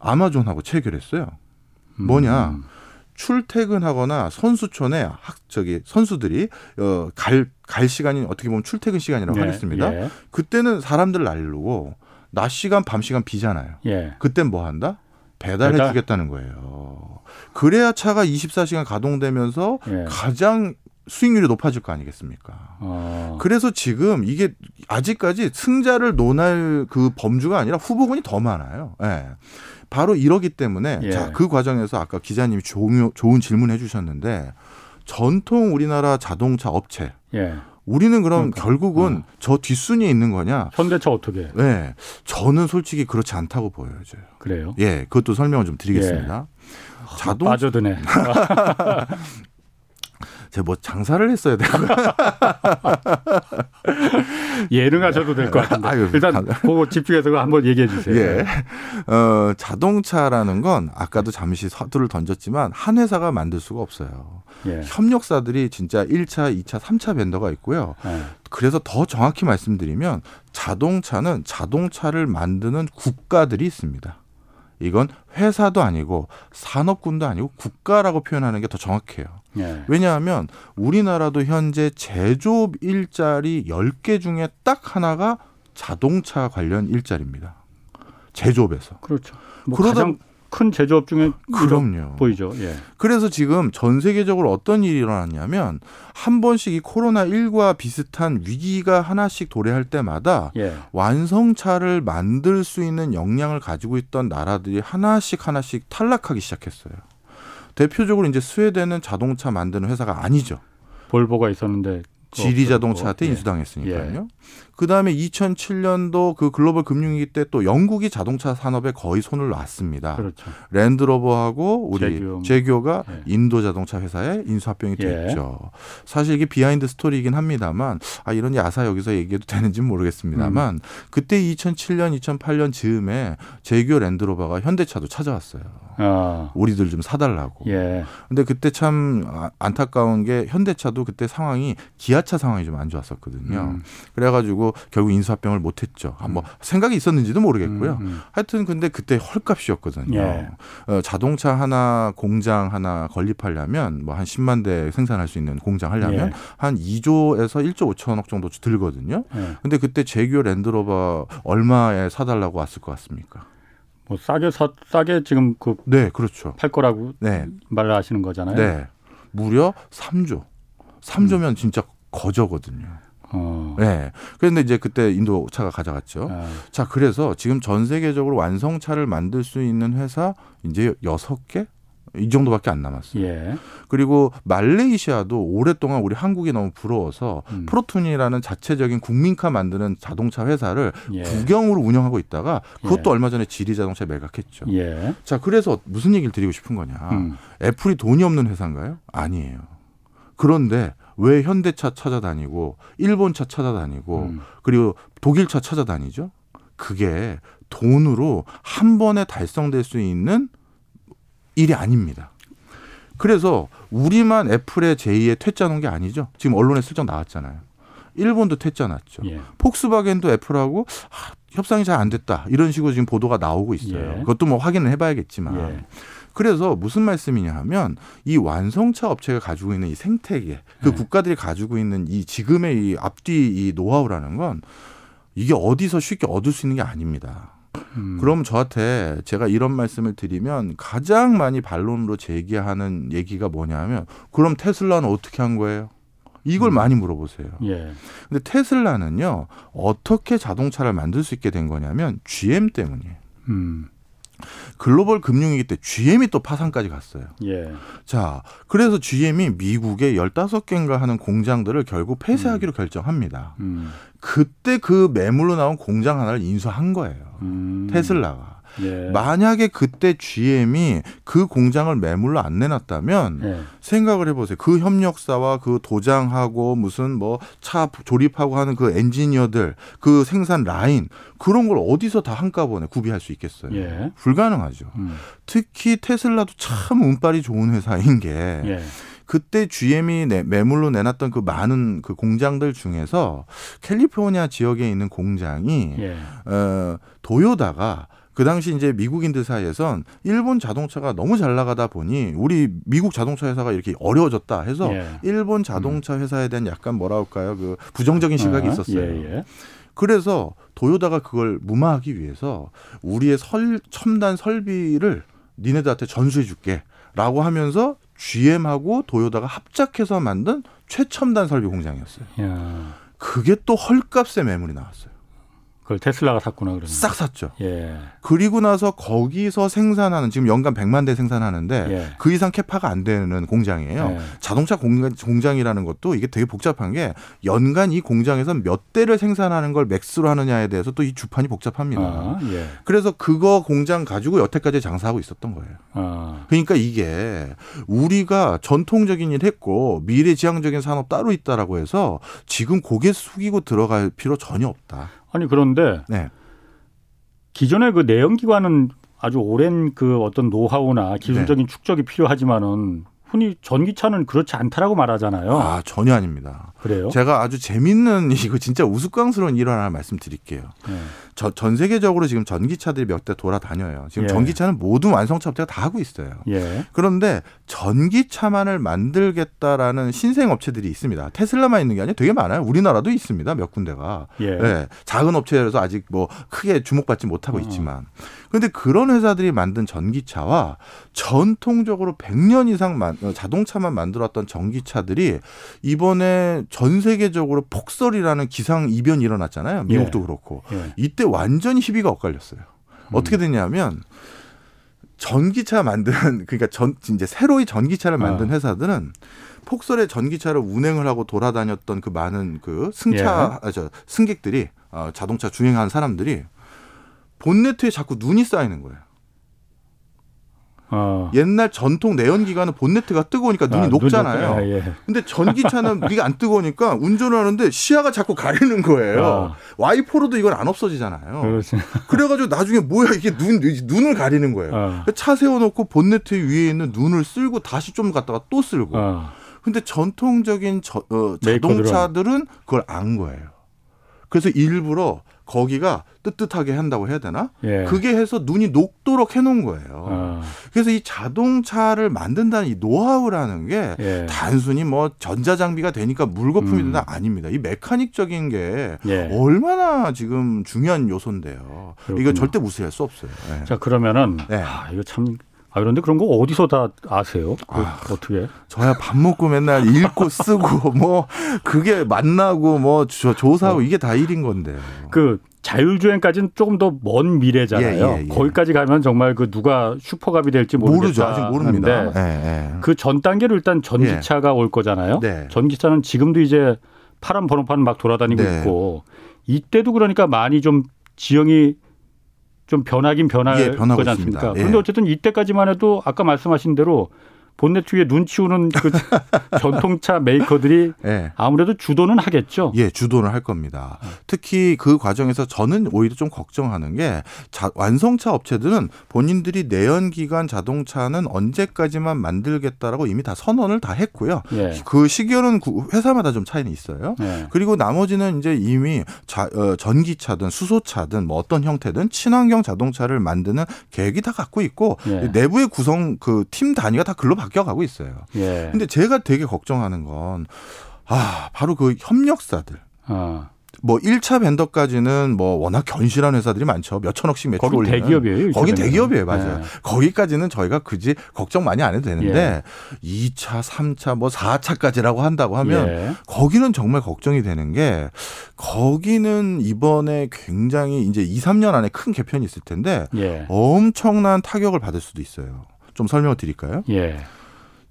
C: 아마존하고 체결했어요. 뭐냐? 음. 출퇴근하거나 선수촌에 학 저기 선수들이 어갈갈 갈 시간이 어떻게 보면 출퇴근 시간이라고 네, 하겠습니다. 예. 그때는 사람들 날르고 낮 시간 밤 시간 비잖아요. 예. 그땐 뭐 한다? 배달해 배달? 주겠다는 거예요. 그래야 차가 24시간 가동되면서 예. 가장 수익률이 높아질 거 아니겠습니까? 어. 그래서 지금 이게 아직까지 승자를 논할 그 범주가 아니라 후보군이 더 많아요. 예. 바로 이러기 때문에 예. 자, 그 과정에서 아까 기자님이 좋은, 좋은 질문 해 주셨는데 전통 우리나라 자동차 업체 예. 우리는 그럼 그러니까. 결국은 어. 저 뒷순위에 있는 거냐?
A: 현대차 어떻게?
C: 네. 저는 솔직히 그렇지 않다고 보여져요.
A: 그래요?
C: 예. 그것도 설명을 좀 드리겠습니다.
A: 예. 자동 빠져드네.
C: 제가 뭐 장사를 했어야 되고
A: 예능하셔도 될 것 같은데 아유, 일단 그거 집중해서 한번 얘기해 주세요.
C: 예. 어, 자동차라는 건 아까도 잠시 서두를 던졌지만 한 회사가 만들 수가 없어요. 예. 협력사들이 진짜 1차, 2차, 3차 벤더가 있고요. 예. 그래서 더 정확히 말씀드리면 자동차는 자동차를 만드는 국가들이 있습니다. 이건 회사도 아니고 산업군도 아니고 국가라고 표현하는 게 더 정확해요. 예. 왜냐하면 우리나라도 현재 제조업 일자리 10개 중에 딱 하나가 자동차 관련 일자리입니다. 제조업에서.
A: 그렇죠. 뭐 그러다 가장 큰 제조업 중에 그럼요. 보이죠. 예.
C: 그래서 지금 전 세계적으로 어떤 일이 일어났냐면 한 번씩 이 코로나 19와 비슷한 위기가 하나씩 도래할 때마다 예. 완성차를 만들 수 있는 역량을 가지고 있던 나라들이 하나씩 하나씩 탈락하기 시작했어요. 대표적으로 이제 스웨덴은 자동차 만드는 회사가 아니죠.
A: 볼보가 있었는데
C: 지리 자동차한테 예. 인수당했으니까요. 예. 그 다음에 2007년도 그 글로벌 금융위기 때 또 영국이 자동차 산업에 거의 손을 놨습니다. 그렇죠. 랜드로버하고 우리 재규어가 예. 인도 자동차 회사에 인수합병이 예. 됐죠. 예. 사실 이게 behind story이긴 합니다만 아 이런 야사 여기서 얘기해도 되는지 모르겠습니다만 음. 그때 2007년, 2008년 즈음에 제규 랜드로버가 현대차도 찾아왔어요. 아. 우리들 좀 사달라고. 예. 근데 그때 참 아, 안타까운 게 현대차도 그때 상황이 기아차 상황이 좀 안 좋았었거든요. 음. 그래가지고 결국 인수합병을 못했죠. 아, 뭐 생각이 있었는지도 모르겠고요. 음, 음. 하여튼 근데 그때 헐값이었거든요. 예. 어, 자동차 하나 공장 하나 건립하려면 뭐 한 10만 대 생산할 수 있는 공장 하려면 예. 한 2조에서 1조 5천억 정도 들거든요. 예. 근데 그때 제규어 랜드로버 얼마에 사달라고 왔을 것 같습니까?
A: 뭐 싸게 사, 싸게 지금 그 네, 그렇죠. 팔 거라고 네. 말을 하시는 거잖아요. 네.
C: 무려 3조. 3조면 음. 진짜 거저거든요. 어. 네. 그런데 이제 그때 인도 차가 가져갔죠. 아. 자, 그래서 지금 전 세계적으로 완성차를 만들 수 있는 회사 이제 여섯 개? 이 정도밖에 안 남았어요. 예. 그리고 말레이시아도 오랫동안 우리 한국이 너무 부러워서 음. 프로툰이라는 자체적인 국민카 만드는 자동차 회사를 예. 국영으로 운영하고 있다가 그것도 예. 얼마 전에 지리 자동차에 매각했죠. 예. 자, 그래서 무슨 얘기를 드리고 싶은 거냐. 음. 애플이 돈이 없는 회사인가요? 아니에요. 그런데 왜 현대차 찾아다니고 일본차 찾아다니고 음. 그리고 독일차 찾아다니죠? 그게 돈으로 한 번에 달성될 수 있는 일이 아닙니다. 그래서 우리만 애플의 제2의 퇴짜 놓은 게 아니죠. 지금 언론에 슬쩍 나왔잖아요. 일본도 퇴짜 났죠. 예. 폭스바겐도 애플하고 아, 협상이 잘 안 됐다. 이런 식으로 지금 보도가 나오고 있어요. 예. 그것도 뭐 확인을 해봐야겠지만. 예. 그래서 무슨 말씀이냐 하면 이 완성차 업체가 가지고 있는 이 생태계, 그 네. 국가들이 가지고 있는 이 지금의 이 앞뒤 이 노하우라는 건 이게 어디서 쉽게 얻을 수 있는 게 아닙니다. 음. 그럼 저한테 제가 이런 말씀을 드리면 가장 많이 반론으로 제기하는 얘기가 뭐냐면 그럼 테슬라는 어떻게 한 거예요? 이걸 음. 많이 물어보세요. 예. 근데 테슬라는요 어떻게 자동차를 만들 수 있게 된 거냐면 GM 때문이에요. 음. 글로벌 금융위기 때 GM이 또 파산까지 갔어요. 예. 자, 그래서 GM이 미국에 열다섯 개인가 하는 공장들을 결국 폐쇄하기로 음. 결정합니다. 음. 그때 그 매물로 나온 공장 하나를 인수한 거예요. 음. 테슬라가. 예. 만약에 그때 GM이 그 공장을 매물로 안 내놨다면 예. 생각을 해보세요. 그 협력사와 그 도장하고 무슨 뭐 차 조립하고 하는 그 엔지니어들 그 생산 라인 그런 걸 어디서 다 한꺼번에 구비할 수 있겠어요. 예. 불가능하죠. 음. 특히 테슬라도 참 운빨이 좋은 회사인 게 예. 그때 GM이 내, 매물로 내놨던 그 많은 그 공장들 중에서 캘리포니아 지역에 있는 공장이 예. 어, 도요다가 그 당시 이제 미국인들 사이에선 일본 자동차가 너무 잘 나가다 보니 우리 미국 자동차 회사가 이렇게 어려워졌다 해서 예. 일본 자동차 음. 회사에 대한 약간 뭐라 할까요? 그 부정적인 시각이 아, 있었어요. 예, 예. 그래서 도요다가 그걸 무마하기 위해서 우리의 설, 첨단 설비를 니네들한테 전수해 줄게. 라고 하면서 GM하고 도요다가 합작해서 만든 최첨단 설비 공장이었어요. 야. 그게 또 헐값에 매물이 나왔어요.
A: 그걸 테슬라가 샀구나 그러면.
C: 싹 샀죠. 예. 그리고 나서 거기서 생산하는 지금 연간 100만 대 생산하는데 예. 그 이상 캐파가 안 되는 공장이에요. 예. 자동차 공장 이라는 것도 이게 되게 복잡한 게 연간 이 공장에서 몇 대를 생산하는 걸 맥스로 하느냐에 대해서 또 이 주판이 복잡합니다. 아, 예. 그래서 그거 공장 가지고 여태까지 장사하고 있었던 거예요. 아. 그러니까 이게 우리가 전통적인 일 했고 미래지향적인 산업 따로 있다라고 해서 지금 고개 숙이고 들어갈 필요 전혀 없다.
A: 아니 그런데 네. 기존의 그 내연기관은 아주 오랜 그 어떤 노하우나 기술적인 네. 축적이 필요하지만은 흔히 전기차는 그렇지 않다라고 말하잖아요.
C: 아 전혀 아닙니다.
A: 그래요?
C: 제가 아주 재밌는 이거 진짜 우스꽝스러운 일화 하나 말씀드릴게요. 네. 저, 전 세계적으로 지금 전기차들이 몇 대 돌아다녀요. 지금 예. 전기차는 모든 완성차 업체가 다 하고 있어요. 예. 그런데 전기차만을 만들겠다라는 신생 업체들이 있습니다. 테슬라만 있는 게 아니라 되게 많아요. 우리나라도 있습니다. 몇 군데가. 예. 네. 작은 업체라서 아직 뭐 크게 주목받지 못하고 어. 있지만. 그런데 그런 회사들이 만든 전기차와 전통적으로 100년 이상 만, 어, 자동차만 만들었던 전기차들이 이번에 전 세계적으로 폭설이라는 기상 이변이 일어났잖아요. 미국도 예. 그렇고. 예. 이때 완전히 희비가 엇갈렸어요. 음. 어떻게 됐냐면 전기차 만든 그러니까 전 이제 새로이 전기차를 만든 아. 회사들은 폭설에 전기차를 운행을 하고 돌아다녔던 그 많은 그 승차 예. 아, 저 승객들이 어, 자동차 주행하는 사람들이 본네트에 자꾸 눈이 쌓이는 거예요. 어. 옛날 전통 내연기관은 본네트가 뜨거우니까 눈이 아, 녹잖아요. 눈 예, 예. 근데 전기차는 이게 안 뜨거우니까 운전을 하는데 시야가 자꾸 가리는 거예요. 어. 와이퍼로도 이건 안 없어지잖아요. 그렇지. 그래가지고 나중에 뭐야 이게 눈 눈을 가리는 거예요. 어. 차 세워놓고 본네트 위에 있는 눈을 쓸고 다시 좀 갔다가 또 쓸고. 어. 근데 전통적인 저, 어, 자동차들은 그걸 안 거예요. 그래서 일부러 거기가 뜨뜻하게 한다고 해야 되나? 예. 그게 해서 눈이 녹도록 해놓은 거예요. 어. 그래서 이 자동차를 만든다는 이 노하우라는 게 예. 단순히 뭐 전자장비가 되니까 물거품이 된다 음. 아닙니다. 이 메카닉적인 게 예. 얼마나 지금 중요한 요소인데요. 그렇군요. 이거 절대 무시할 수 없어요.
A: 예. 자 그러면은 네. 아, 이거 참 아, 그런데 그런 거 어디서 다 아세요? 그 아, 어떻게?
C: 저야 밥 먹고 맨날 읽고 쓰고 뭐 그게 만나고 뭐 조사하고 어. 이게 다 일인 건데요.
A: 그 자율주행까지는 조금 더 먼 미래잖아요. 예, 예, 예. 거기까지 가면 정말 그 누가 슈퍼갑이 될지. 모르죠. 아직 모릅니다. 예, 예. 그전 단계로 일단 전기차가 올 거잖아요. 네. 전기차는 지금도 이제 파란 번호판 막 돌아다니고 네. 있고 이때도 그러니까 많이 좀 지형이 좀 변하긴 변할 예, 거지 않습니까? 그런데 어쨌든 이때까지만 해도 아까 말씀하신 대로 본네트 위에 눈 치우는 그 전통차 메이커들이 네. 아무래도 주도는 하겠죠.
C: 예, 주도는 할 겁니다. 특히 그 과정에서 저는 오히려 좀 걱정하는 게 자, 완성차 업체들은 본인들이 내연 기관 자동차는 언제까지만 만들겠다라고 이미 다 선언을 다 했고요. 예. 그 시기는 회사마다 좀 차이는 있어요. 예. 그리고 나머지는 이제 이미 자, 어, 전기차든 수소차든 뭐 어떤 형태든 친환경 자동차를 만드는 계획이 다 갖고 있고 예. 내부의 구성 그 팀 단위가 다 글로 바 뀌어가고 있어요. 예. 근데 제가 되게 걱정하는 건 아, 바로 그 협력사들. 어. 뭐 1차 벤더까지는 뭐 워낙 견실한 회사들이 많죠. 몇 천억씩 매출
A: 올리는. 대기업이에요.
C: 거긴 대기업이에요. 맞아요. 네. 거기까지는 저희가 그지 걱정 많이 안 해도 되는데 예. 2차, 3차, 뭐 4차까지라고 한다고 하면 예. 거기는 정말 걱정이 되는 게 거기는 이번에 굉장히 이제 2, 3년 안에 큰 개편이 있을 텐데 예. 엄청난 타격을 받을 수도 있어요. 좀 설명을 드릴까요? 예.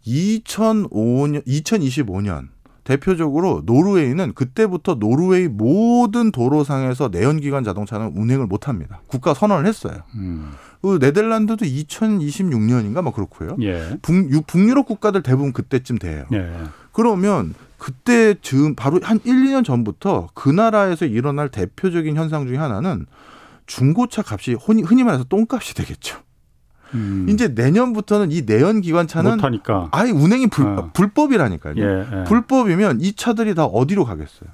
C: 2005년, 2025년 대표적으로 노르웨이는 그때부터 노르웨이 모든 도로상에서 내연기관 자동차는 운행을 못 합니다. 국가 선언을 했어요. 음. 그 네덜란드도 2026년인가 뭐 그렇고요. 예. 북, 북유럽 국가들 대부분 그때쯤 돼요. 예. 그러면 그때 즈음 바로 한 1, 2년 전부터 그 나라에서 일어날 대표적인 현상 중에 하나는 중고차 값이 흔히 말해서 똥값이 되겠죠. 음. 이제 내년부터는 이 내연 기관차는 못하니까. 아예 운행이 불, 어. 불법이라니까요. 예, 예. 불법이면 이 차들이 다 어디로 가겠어요?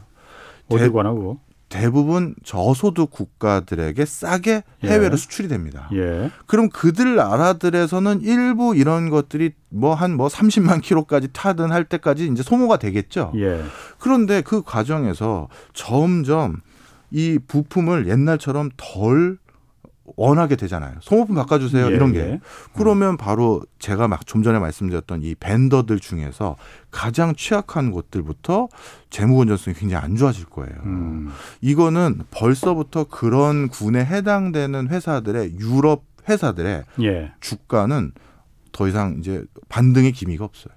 A: 어디 가나 고?
C: 대부분 저소득 국가들에게 싸게 해외로 예. 수출이 됩니다. 예. 그럼 그들 나라들에서는 일부 이런 것들이 뭐 한뭐 뭐 30만 킬로까지 타든 할 때까지 이제 소모가 되겠죠. 예. 그런데 그 과정에서 점점 이 부품을 옛날처럼 덜 원하게 되잖아요. 소모품 바꿔주세요. 예, 이런 게. 예. 그러면 바로 제가 막 좀 전에 말씀드렸던 이 벤더들 중에서 가장 취약한 곳들부터 재무 건전성이 굉장히 안 좋아질 거예요. 음. 이거는 벌써부터 그런 군에 해당되는 회사들의 유럽 회사들의 예. 주가는 더 이상 이제 반등의 기미가 없어요.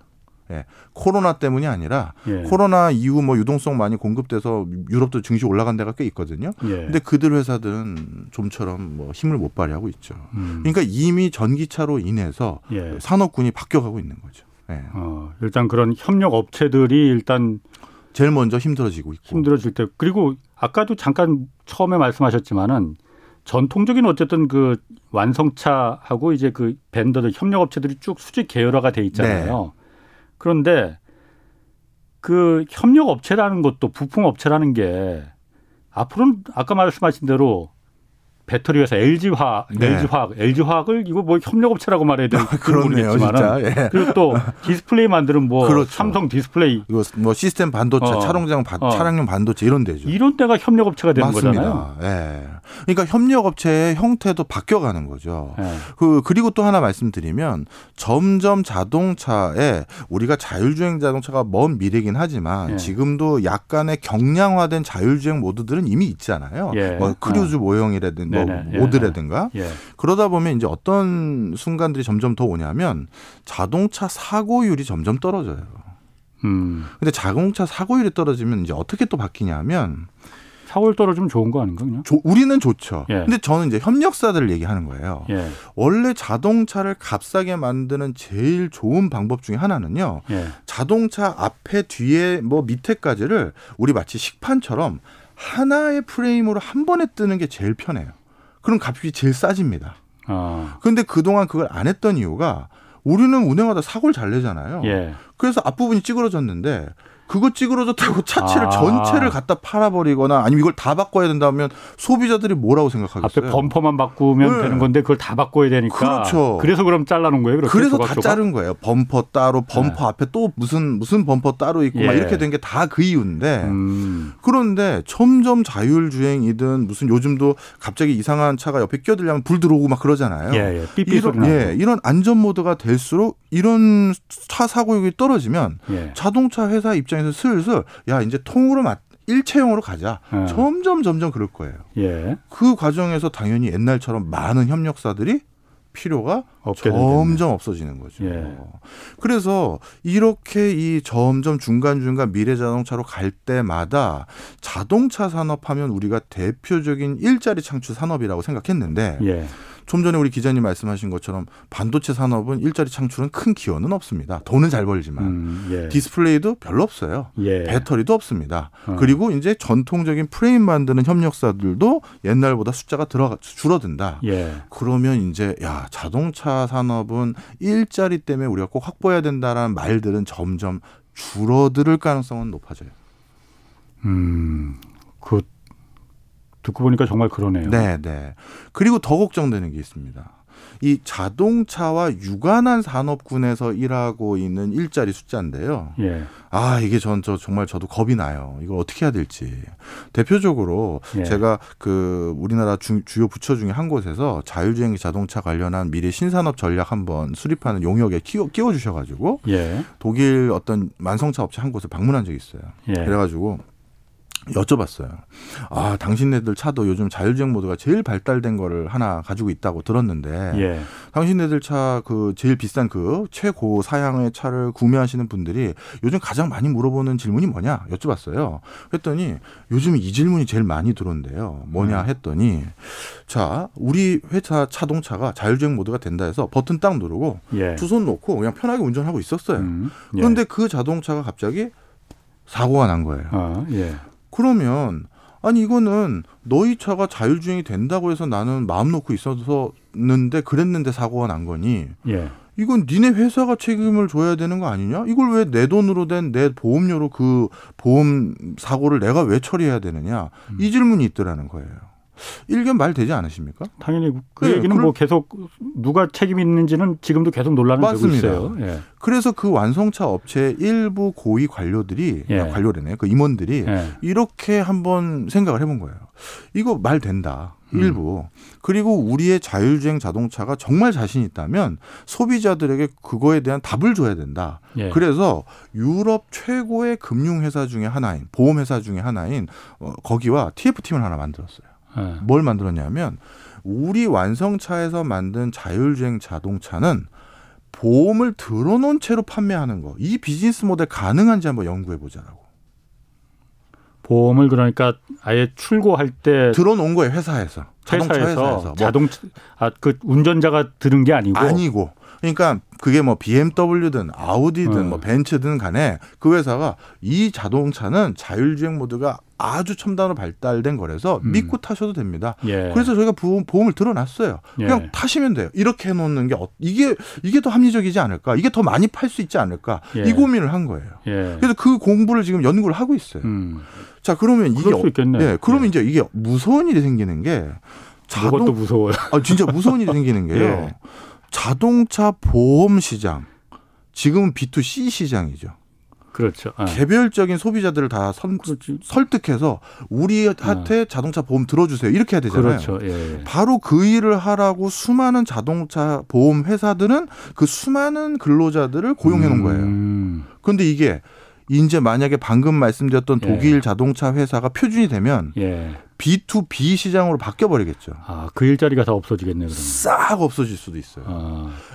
C: 예. 코로나 때문이 아니라 예. 코로나 이후 뭐 유동성 많이 공급돼서 유럽도 증시 올라간 데가 꽤 있거든요. 예. 근데 그들 회사들은 좀처럼 뭐 힘을 못 발휘하고 있죠. 음. 그러니까 이미 전기차로 인해서 예. 산업군이 바뀌어가고 있는 거죠. 예.
A: 어, 일단 그런 협력 업체들이 일단
C: 제일 먼저 힘들어지고 있고
A: 힘들어질 때 그리고 아까도 잠깐 처음에 말씀하셨지만은 전통적인 어쨌든 그 완성차하고 이제 그 벤더들 협력 업체들이 쭉 수직 계열화가 돼 있잖아요. 네. 그런데 그 협력 업체라는 것도 부품 업체라는 게 앞으로는 아까 말씀하신 대로 배터리 회사 LG화, 네. LG화학, LG화학을 이거 뭐 협력업체라고 말해야 될지 아, 모르겠지만 예. 그리고 또 디스플레이 만드는 뭐 그렇죠. 삼성 디스플레이
C: 이거 뭐 시스템 반도체, 어. 차량용 반, 어. 차량용 반도체 이런 데죠.
A: 이런 데가 협력업체가 되는 맞습니다. 거잖아요. 예.
C: 그러니까 협력업체의 형태도 바뀌어가는 거죠. 예. 그 그리고 또 하나 말씀드리면 점점 자동차에 우리가 자율주행 자동차가 먼 미래긴 하지만 예. 지금도 약간의 경량화된 자율주행 모드들은 이미 있잖아요. 예. 뭐 크루즈 어. 모형이라든지 뭐 네네. 모드라든가 예. 그러다 보면 이제 어떤 순간들이 점점 더 오냐면 자동차 사고율이 점점 떨어져요. 음. 근데 자동차 사고율이 떨어지면 이제 어떻게 또 바뀌냐면
A: 사고율 떨어지면 좋은 거 아닌가 그냥?
C: 조, 우리는 좋죠. 예. 근데 저는 이제 협력사들을 얘기하는 거예요. 예. 원래 자동차를 값싸게 만드는 제일 좋은 방법 중에 하나는요. 예. 자동차 앞에 뒤에 뭐 밑에까지를 우리 마치 식판처럼 하나의 프레임으로 한 번에 뜨는 게 제일 편해요. 그럼 값이 제일 싸집니다. 아. 그런데 그동안 그걸 안 했던 이유가 우리는 운행하다 사고를 잘 내잖아요. 예. 그래서 앞부분이 찌그러졌는데 그거 찌그러졌다고 차체를 아. 전체를 갖다 팔아버리거나 아니면 이걸 다 바꿔야 된다면 소비자들이 뭐라고 생각하겠어요?
A: 앞에 범퍼만 바꾸면 네. 되는 건데 그걸 다 바꿔야 되니까. 그렇죠. 그래서 그럼 잘라놓은 거예요.
C: 그래서 조각, 다 조각? 자른 거예요. 범퍼 따로 범퍼 네. 앞에 또 무슨 무슨 범퍼 따로 있고 예. 막 이렇게 된 게 다 그 이유인데 음. 그런데 점점 자율주행이든 무슨 요즘도 갑자기 이상한 차가 옆에 끼어들려면 불 들어오고 막 그러잖아요. 예, 예. 이런, 예, 이런 안전 모드가 될수록 이런 차 사고율이 떨어지면 예. 자동차 회사 입장 입장에서 슬슬 야 이제 통으로 맞 일체형으로 가자. 네. 점점 점점 그럴 거예요. 예. 그 과정에서 당연히 옛날처럼 많은 협력사들이 필요가 점점 되겠네. 없어지는 거죠. 예. 그래서 이렇게 이 점점 중간중간 미래 자동차로 갈 때마다 자동차 산업하면 우리가 대표적인 일자리 창출 산업이라고 생각했는데 예. 좀 전에 우리 기자님 말씀하신 것처럼 반도체 산업은 일자리 창출은 큰 기여는 없습니다. 돈은 잘 벌지만 음, 예. 디스플레이도 별로 없어요. 예. 배터리도 없습니다. 어. 그리고 이제 전통적인 프레임 만드는 협력사들도 옛날보다 숫자가 들어 줄어든다. 예. 그러면 이제 야 자동차 산업은 일자리 때문에 우리가 꼭 확보해야 된다라는 말들은 점점 줄어들 가능성은 높아져요.
A: 음, 그 듣고 보니까 정말 그러네요.
C: 네, 네. 그리고 더 걱정되는 게 있습니다. 이 자동차와 유관한 산업군에서 일하고 있는 일자리 숫자인데요. 예. 아 이게 전 저 정말 저도 겁이 나요. 이걸 어떻게 해야 될지. 대표적으로 예. 제가 그 우리나라 주, 요 부처 중에 한 곳에서 자율주행 자동차 관련한 미래 신산업 전략 한번 수립하는 용역에 끼워, 끼워 주셔가지고 예. 독일 어떤 만성차 업체 한 곳에 방문한 적이 있어요. 예. 그래가지고. 여쭤봤어요. 아, 당신네들 차도 요즘 자율주행 모드가 제일 발달된 거를 하나 가지고 있다고 들었는데, 예. 당신네들 차 그 제일 비싼 그 최고 사양의 차를 구매하시는 분들이 요즘 가장 많이 물어보는 질문이 뭐냐 여쭤봤어요. 그랬더니 요즘 이 질문이 제일 많이 들어온대요. 뭐냐 음. 했더니, 자, 우리 회사 자동차가 자율주행 모드가 된다 해서 버튼 딱 누르고 예. 두손 놓고 그냥 편하게 운전하고 있었어요. 음. 예. 그런데 그 자동차가 갑자기 사고가 난 거예요. 아, 예. 그러면 아니 이거는 너희 차가 자율주행이 된다고 해서 나는 마음 놓고 있었는데 그랬는데 사고가 난 거니. 예. 이건 니네 회사가 책임을 져야 되는 거 아니냐? 이걸 왜 내 돈으로 된 내 보험료로 그 보험 사고를 내가 왜 처리해야 되느냐? 음. 이 질문이 있더라는 거예요. 일견 말 되지 않으십니까?
A: 당연히 그 네, 얘기는 그럼, 뭐 계속 누가 책임 있는지는 지금도 계속 논란을 되고 있어요. 예.
C: 그래서 그 완성차 업체 일부 고위 관료들이 예. 관료래네 그 임원들이 예. 이렇게 한번 생각을 해본 거예요. 이거 말 된다. 음. 일부 음. 그리고 우리의 자율주행 자동차가 정말 자신 있다면 소비자들에게 그거에 대한 답을 줘야 된다. 예. 그래서 유럽 최고의 금융회사 중에 하나인 보험회사 중에 하나인 어, 거기와 TF 팀을 하나 만들었어요. 네. 뭘 만들었냐면 우리 완성차에서 만든 자율주행 자동차는 보험을 들어놓은 채로 판매하는 거. 이 비즈니스 모델 가능한지 한번 연구해 보자라고.
A: 보험을 그러니까 아예 출고할 때
C: 들어놓은 거예요 회사에서
A: 자동차 회사에서, 회사에서. 뭐 자동 아그 운전자가 들은 게 아니고
C: 아니고 그러니까 그게 뭐 BMW든 아우디든 음. 뭐 벤츠든 간에 그 회사가 이 자동차는 자율주행 모드가 아주 첨단으로 발달된 거라서 음. 믿고 타셔도 됩니다. 예. 그래서 저희가 보험, 보험을 들어놨어요. 그냥 예. 타시면 돼요. 이렇게 해놓는 게 어, 이게 이게 더 합리적이지 않을까? 이게 더 많이 팔 수 있지 않을까? 예. 이 고민을 한 거예요. 예. 그래서 그 공부를 지금 연구를 하고 있어요. 음. 자 그러면 이게 어, 예, 그러면 예. 이제 이게 무서운 일이 생기는 게
A: 자동, 또 무서워요.
C: 아 진짜 무서운 일이 생기는 게요. 예. 자동차 보험 시장 지금은 B2C 시장이죠.
A: 그렇죠.
C: 아. 개별적인 소비자들을 다 선, 설득해서 우리한테 아. 자동차 보험 들어주세요. 이렇게 해야 되잖아요. 그렇죠. 예, 예. 바로 그 일을 하라고 수많은 자동차 보험 회사들은 그 수많은 근로자들을 고용해 놓은 거예요. 음. 그런데 이게 이제 만약에 방금 말씀드렸던 예. 독일 예. 자동차 회사가 표준이 되면 예. B2B 시장으로 바뀌어 버리겠죠.
A: 아, 그 일자리가 다 없어지겠네요. 그러면.
C: 싹 없어질 수도 있어요.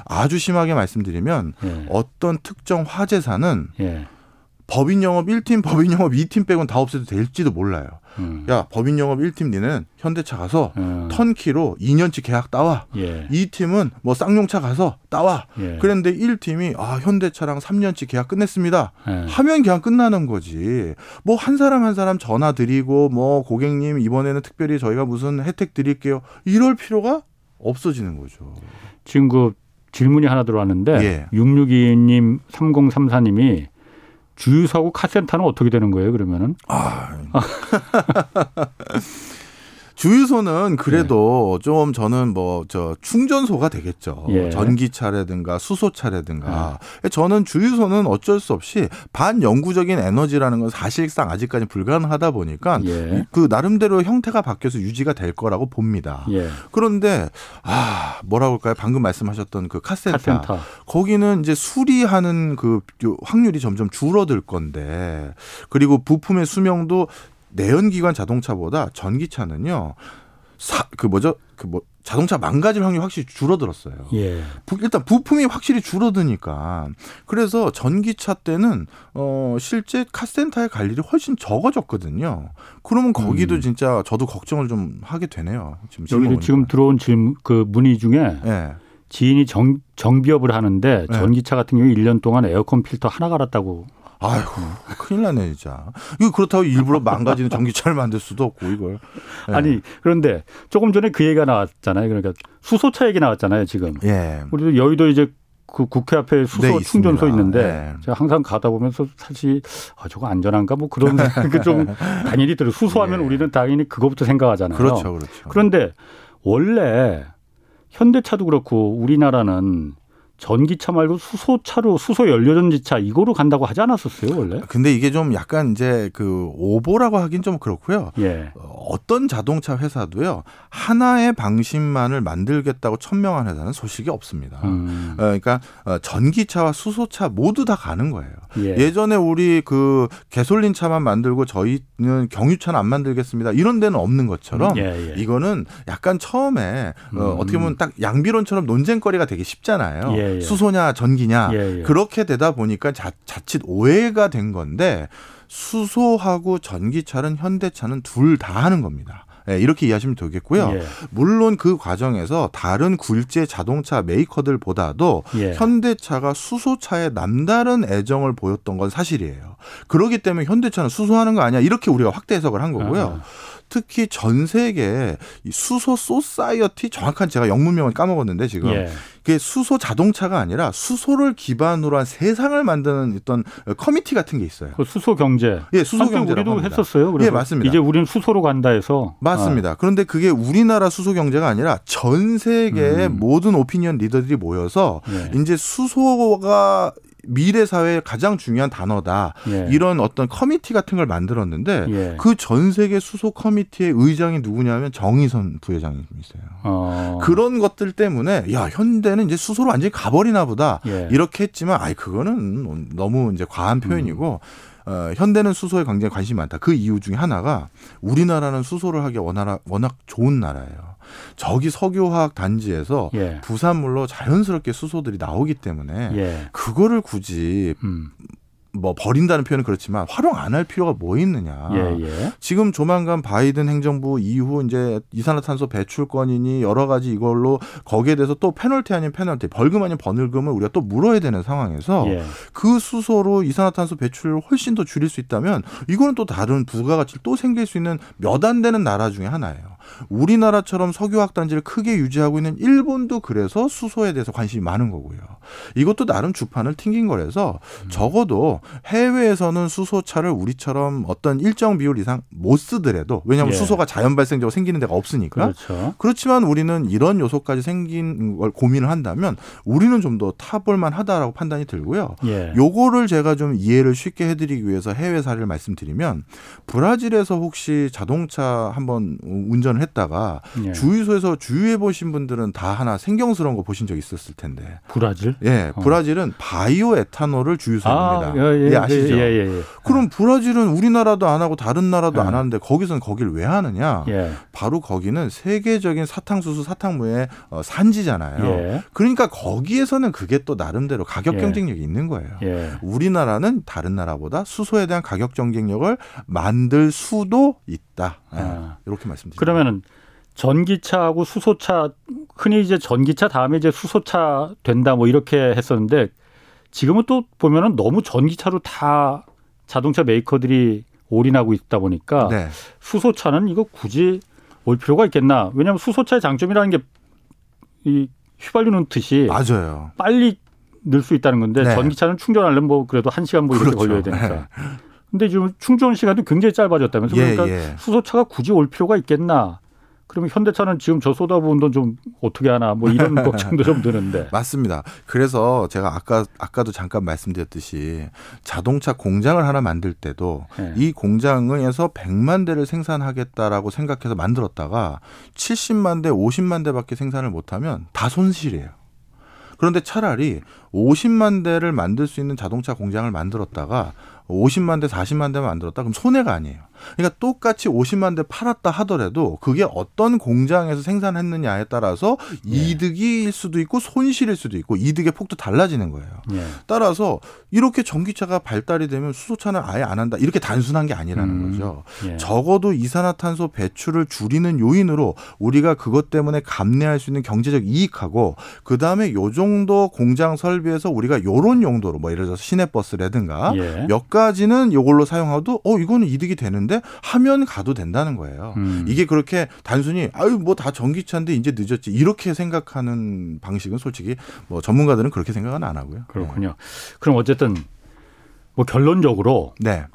C: 아. 주 심하게 말씀드리면 예. 어떤 특정 화재사는 예. 법인 영업 1팀, 법인 영업 2팀 빼곤 다 없애도 될지도 몰라요. 음. 야, 법인 영업 1팀 니는 현대차 가서 음. 턴키로 2년치 계약 따와. 예. 2팀은 뭐 쌍용차 가서 따와. 예. 그런데 1팀이 아, 현대차랑 3년치 계약 끝냈습니다. 예. 하면 그냥 끝나는 거지. 뭐 한 사람 한 사람 전화 드리고 뭐 고객님 이번에는 특별히 저희가 무슨 혜택 드릴게요. 이럴 필요가 없어지는 거죠.
A: 지금 그 질문이 하나 들어왔는데 예. 6622님 3034님이 주유소하고 카센터는 어떻게 되는 거예요, 그러면은? 아.
C: 주유소는 그래도 네. 좀 저는 뭐 저 충전소가 되겠죠. 예. 전기차라든가 수소차라든가. 네. 저는 주유소는 어쩔 수 없이 반영구적인 에너지라는 건 사실상 아직까지 불가능하다 보니까 예. 그 나름대로 형태가 바뀌어서 유지가 될 거라고 봅니다. 예. 그런데 아 뭐라고 할까요? 방금 말씀하셨던 그 카센터. 카센터. 거기는 이제 수리하는 그 확률이 점점 줄어들 건데 그리고 부품의 수명도 내연기관 자동차보다 전기차는요. 사, 그 뭐죠? 그 뭐 자동차 망가질 확률이 확실히 줄어들었어요. 예. 부, 일단 부품이 확실히 줄어드니까 그래서 전기차 때는 어 실제 카센터에 갈 일이 훨씬 적어졌거든요. 그러면 거기도 음. 진짜 저도 걱정을 좀 하게 되네요.
A: 지금 여기 지금 들어온 질문 그 문의 중에 예. 지인이 정, 정비업을 하는데 예. 전기차 같은 경우 1년 동안 에어컨 필터 하나 갈았다고
C: 아이고 큰일 나네 진짜. 이거 그렇다고 일부러 망가지는 전기차를 만들 수도 없고 이걸.
A: 네. 아니 그런데 조금 전에 그 얘기가 나왔잖아요. 그러니까 수소차 얘기 나왔잖아요 지금. 예. 우리도 여의도 이제 그 국회 앞에 수소 네, 충전소 있는데 네. 제가 항상 가다 보면서 사실 아, 저거 안전한가 뭐 그런 생각이 좀 당연히 들어요. 수소하면 예. 우리는 당연히 그것부터 생각하잖아요.
C: 그렇죠, 그렇죠.
A: 그런데 원래 현대차도 그렇고 우리나라는 전기차 말고 수소차로 수소 연료 전지차 이거로 간다고 하지 않았었어요 원래?
C: 근데 이게 좀 약간 이제 그 오보라고 하긴 좀 그렇고요. 예. 어떤 자동차 회사도요 하나의 방식만을 만들겠다고 천명한 회사는 소식이 없습니다. 음. 어, 그러니까 어, 전기차와 수소차 모두 다 가는 거예요. 예. 전에 우리 그 개솔린 차만 만들고 저희는 경유차는 안 만들겠습니다. 이런 데는 없는 것처럼 예, 예. 이거는 약간 처음에 어, 음. 어, 어떻게 보면 딱 양비론처럼 논쟁거리가 되게 쉽잖아요. 예. 예. 수소냐 전기냐 예, 예. 그렇게 되다 보니까 자, 자칫 오해가 된 건데 수소하고 전기차는 현대차는 둘 다 하는 겁니다. 네, 이렇게 이해하시면 되겠고요. 예. 물론 그 과정에서 다른 굴지의 자동차 메이커들보다도 예. 현대차가 수소차에 남다른 애정을 보였던 건 사실이에요. 그렇기 때문에 현대차는 수소하는 거 아니야 이렇게 우리가 확대 해석을 한 거고요. 아. 특히 전 세계 수소 society 정확한 제가 영문명을 까먹었는데 지금 예. 그게 수소 자동차가 아니라 수소를 기반으로 한 세상을 만드는 어떤 committee 같은 게 있어요.
A: 그 수소 경제.
C: 예, 수소 경제.
A: 우리도 합니다. 했었어요. 예, 맞습니다. 이제 우리는 수소로 간다 해서
C: 맞습니다. 아. 그런데 그게 우리나라 수소 경제가 아니라 전 세계의 음. 모든 오피니언 리더들이 모여서 예. 이제 수소가 미래 사회의 가장 중요한 단어다. 예. 이런 어떤 커미티 같은 걸 만들었는데 예. 그전 세계 수소 커미티의 의장이 누구냐면 정의선 부회장이 있어요. 어. 그런 것들 때문에 야 현대는 이제 수소로 완전히 가버리나 보다 예. 이렇게 했지만 아이 그거는 너무 이제 과한 표현이고. 음. 어, 현대는 수소에 굉장히 관심이 많다. 그 이유 중에 하나가 우리나라는 수소를 하기 워낙, 워낙 좋은 나라예요. 저기 석유화학 단지에서 예. 부산물로 자연스럽게 수소들이 나오기 때문에 예. 그거를 굳이 음. 뭐 버린다는 표현은 그렇지만 활용 안 할 필요가 뭐 있느냐. 예, 예. 지금 조만간 바이든 행정부 이후 이제 이산화탄소 배출권이니 여러 가지 이걸로 거기에 대해서 또 페널티 아닌 페널티, 벌금 아닌 번을금을 우리가 또 물어야 되는 상황에서 예. 그 수소로 이산화탄소 배출을 훨씬 더 줄일 수 있다면 이거는 또 다른 부가가치를 또 생길 수 있는 몇 안 되는 나라 중에 하나예요. 우리나라처럼 석유화학 단지를 크게 유지하고 있는 일본도 그래서 수소에 대해서 관심이 많은 거고요. 이것도 나름 주판을 튕긴 거라서 음. 적어도 해외에서는 수소차를 우리처럼 어떤 일정 비율 이상 못 쓰더라도 왜냐하면 예. 수소가 자연 발생적으로 생기는 데가 없으니까 그렇죠. 그렇지만 우리는 이런 요소까지 생긴 걸 고민을 한다면 우리는 좀 더 타볼 만하다라고 판단이 들고요. 예. 요거를 제가 좀 이해를 쉽게 해드리기 위해서 해외 사례를 말씀드리면 브라질에서 혹시 자동차 한번 운전을 했다가 예. 주유소에서 주유해 보신 분들은 다 하나 생경스러운 거 보신 적 있었을 텐데.
A: 브라질?
C: 예, 어. 브라질은 바이오 에탄올을 주유소입니다. 아, 예, 예, 예, 아시죠? 예, 예, 예. 그럼 브라질은 우리나라도 안 하고 다른 나라도 안 하는데 거기서는 거기를 왜 하느냐? 바로 거기는 세계적인 사탕수수 사탕무의 어, 산지잖아요. 그러니까 거기에서는 그게 또 나름대로 가격 경쟁력이 있는 거예요. 우리나라는 다른 나라보다 수소에 대한 가격 경쟁력을 만들 수도 있다. 아. 이렇게 말씀드립니다.
A: 그러면은 전기차하고 수소차 흔히 이제 전기차 다음에 이제 수소차 된다 뭐 이렇게 했었는데 지금은 또 보면은 너무 전기차로 다 자동차 메이커들이 올인하고 있다 보니까 네. 수소차는 이거 굳이 올 필요가 있겠나? 왜냐하면 수소차의 장점이라는 게 이 휘발유 넣듯이 맞아요. 빨리 늘 수 있다는 건데 네. 전기차는 충전하려면 뭐 그래도 한 시간 뭐 이렇게 그렇죠. 걸려야 되니까. 네. 근데 지금 충전 시간도 굉장히 짧아졌다면서 예, 그러니까 예. 수소차가 굳이 올 필요가 있겠나? 그러면 현대차는 지금 저 쏟아부은 돈 좀 어떻게 하나 뭐 이런 걱정도 좀 드는데.
C: 맞습니다. 그래서 제가 아까 아까도 잠깐 말씀드렸듯이 자동차 공장을 하나 만들 때도 네. 이 공장에서 100만 대를 생산하겠다라고 생각해서 만들었다가 70만 대, 50만 대밖에 생산을 못 하면 다 손실이에요. 그런데 차라리 50만 대를 만들 수 있는 자동차 공장을 만들었다가 50만 대, 40만 대만 만들었다 그럼 손해가 아니에요. 그러니까 똑같이 50만 대 팔았다 하더라도 그게 어떤 공장에서 생산했느냐에 따라서 예. 이득일 수도 있고 손실일 수도 있고 이득의 폭도 달라지는 거예요. 예. 따라서 이렇게 전기차가 발달이 되면 수소차는 아예 안 한다. 이렇게 단순한 게 아니라는 음. 거죠. 예. 적어도 이산화탄소 배출을 줄이는 요인으로 우리가 그것 때문에 감내할 수 있는 경제적 이익하고 그다음에 요 정도 공장 설비에서 우리가 요런 용도로 뭐 예를 들어서 시내버스라든가 예. 몇 가지는 요걸로 사용하도 어 이거는 이득이 되는데 되는데 하면 가도 된다는 거예요. 음. 이게 그렇게 단순히 아유 뭐 다 전기차인데 이제 늦었지 이렇게 생각하는 방식은 솔직히 뭐 전문가들은 그렇게 생각은 안 하고요.
A: 그렇군요. 네. 그럼 어쨌든 뭐 결론적으로 네.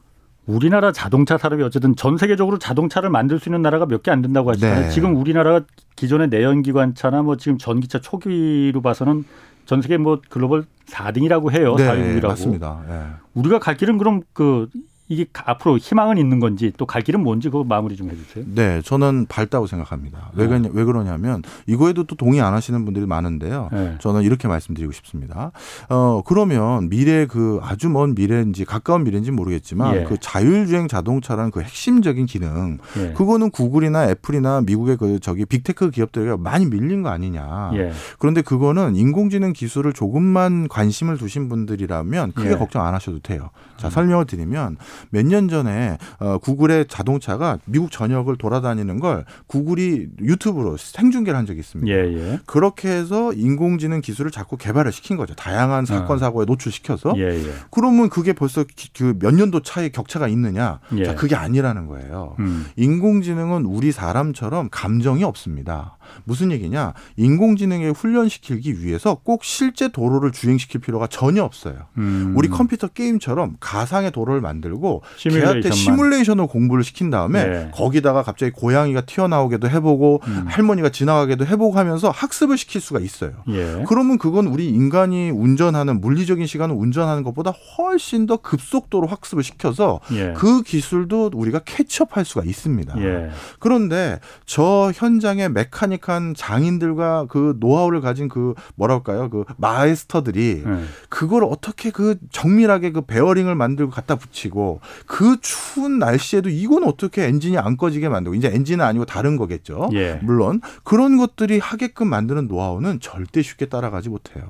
A: 우리나라 자동차 산업이 어쨌든 전 세계적으로 자동차를 만들 수 있는 나라가 몇 개 안 된다고 하시잖아요. 네. 지금 우리나라가 기존의 내연기관차나 뭐 지금 전기차 초기로 봐서는 전 세계 뭐 글로벌 4등이라고 해요. 네, 4등이라고.
C: 맞습니다. 네.
A: 우리가 갈 길은 그럼 그 이게 앞으로 희망은 있는 건지 또 갈 길은 뭔지 그거 마무리 좀 해주세요.
C: 네, 저는 밝다고 생각합니다. 왜, 네. 왜 그러냐면 이거에도 또 동의 안 하시는 분들이 많은데요. 네. 저는 이렇게 말씀드리고 싶습니다. 어 그러면 미래 그 아주 먼 미래인지 가까운 미래인지 모르겠지만 예. 그 자율주행 자동차라는 그 핵심적인 기능 예. 그거는 구글이나 애플이나 미국의 그 저기 빅테크 기업들에게 많이 밀린 거 아니냐. 예. 그런데 그거는 인공지능 기술을 조금만 관심을 두신 분들이라면 크게 예. 걱정 안 하셔도 돼요. 자 설명을 드리면 몇 년 전에 어, 구글의 자동차가 미국 전역을 돌아다니는 걸 구글이 유튜브로 생중계를 한 적이 있습니다. 예, 예. 그렇게 해서 인공지능 기술을 자꾸 개발을 시킨 거죠. 다양한 사건 어. 사고에 노출시켜서. 예, 예. 그러면 그게 벌써 그 몇 년도 차이 격차가 있느냐? 예. 자, 그게 아니라는 거예요. 음. 인공지능은 우리 사람처럼 감정이 없습니다. 무슨 얘기냐? 인공지능에 훈련시키기 위해서 꼭 실제 도로를 주행시킬 필요가 전혀 없어요. 음. 우리 컴퓨터 게임처럼 가상의 도로를 만들고 걔한테 시뮬레이션으로 공부를 시킨 다음에 네. 거기다가 갑자기 고양이가 튀어나오게도 해보고 음. 할머니가 지나가게도 해보고 하면서 학습을 시킬 수가 있어요. 예. 그러면 그건 우리 인간이 운전하는 물리적인 시간을 운전하는 것보다 훨씬 더 급속도로 학습을 시켜서 예. 그 기술도 우리가 캐치업할 수가 있습니다. 예. 그런데 저 현장의 mechanic한 장인들과 그 노하우를 가진 그 뭐랄까요 그 마이스터들이 네. 그걸 어떻게 그 정밀하게 그 베어링을 만들고 갖다 붙이고 그 추운 날씨에도 이건 어떻게 엔진이 안 꺼지게 만들고 이제 엔진은 아니고 다른 거겠죠. 예. 물론 그런 것들이 하게끔 만드는 노하우는 절대 쉽게 따라가지 못해요.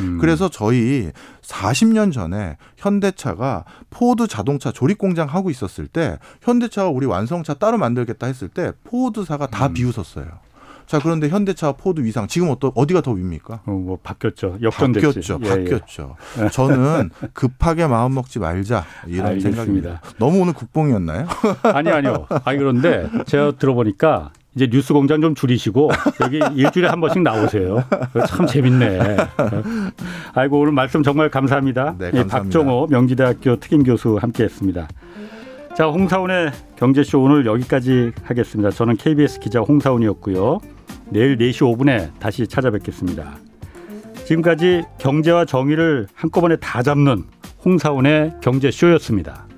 C: 음. 그래서 저희 40년 전에 현대차가 포드 자동차 조립 공장 하고 있었을 때 현대차가 우리 완성차 따로 만들겠다 했을 때 포드사가 다 음. 비웃었어요. 자 그런데 현대차 포드 위상 지금 어떤 어디가 더 윕니까?
A: 어, 뭐 바뀌었죠. 역전됐지.
C: 바뀌었죠. 예, 바뀌었죠. 예. 저는 급하게 마음 먹지 말자 이런 알겠습니다. 생각입니다. 너무 오늘 국뽕이었나요?
A: 아니 아니요. 아니 그런데 제가 들어보니까 이제 뉴스 공장 좀 줄이시고 여기 일주일에 한 번씩 나오세요. 참 재밌네. 아이고 오늘 말씀 정말 감사합니다. 네, 감사합니다. 박정호 명지대학교 특임 교수 함께했습니다. 자 홍사운의 경제쇼 오늘 여기까지 하겠습니다. 저는 KBS 기자 홍사운이었고요. 내일 4시 5분에 다시 찾아뵙겠습니다. 지금까지 경제와 정의를 한꺼번에 다 잡는 홍사운의 경제쇼였습니다.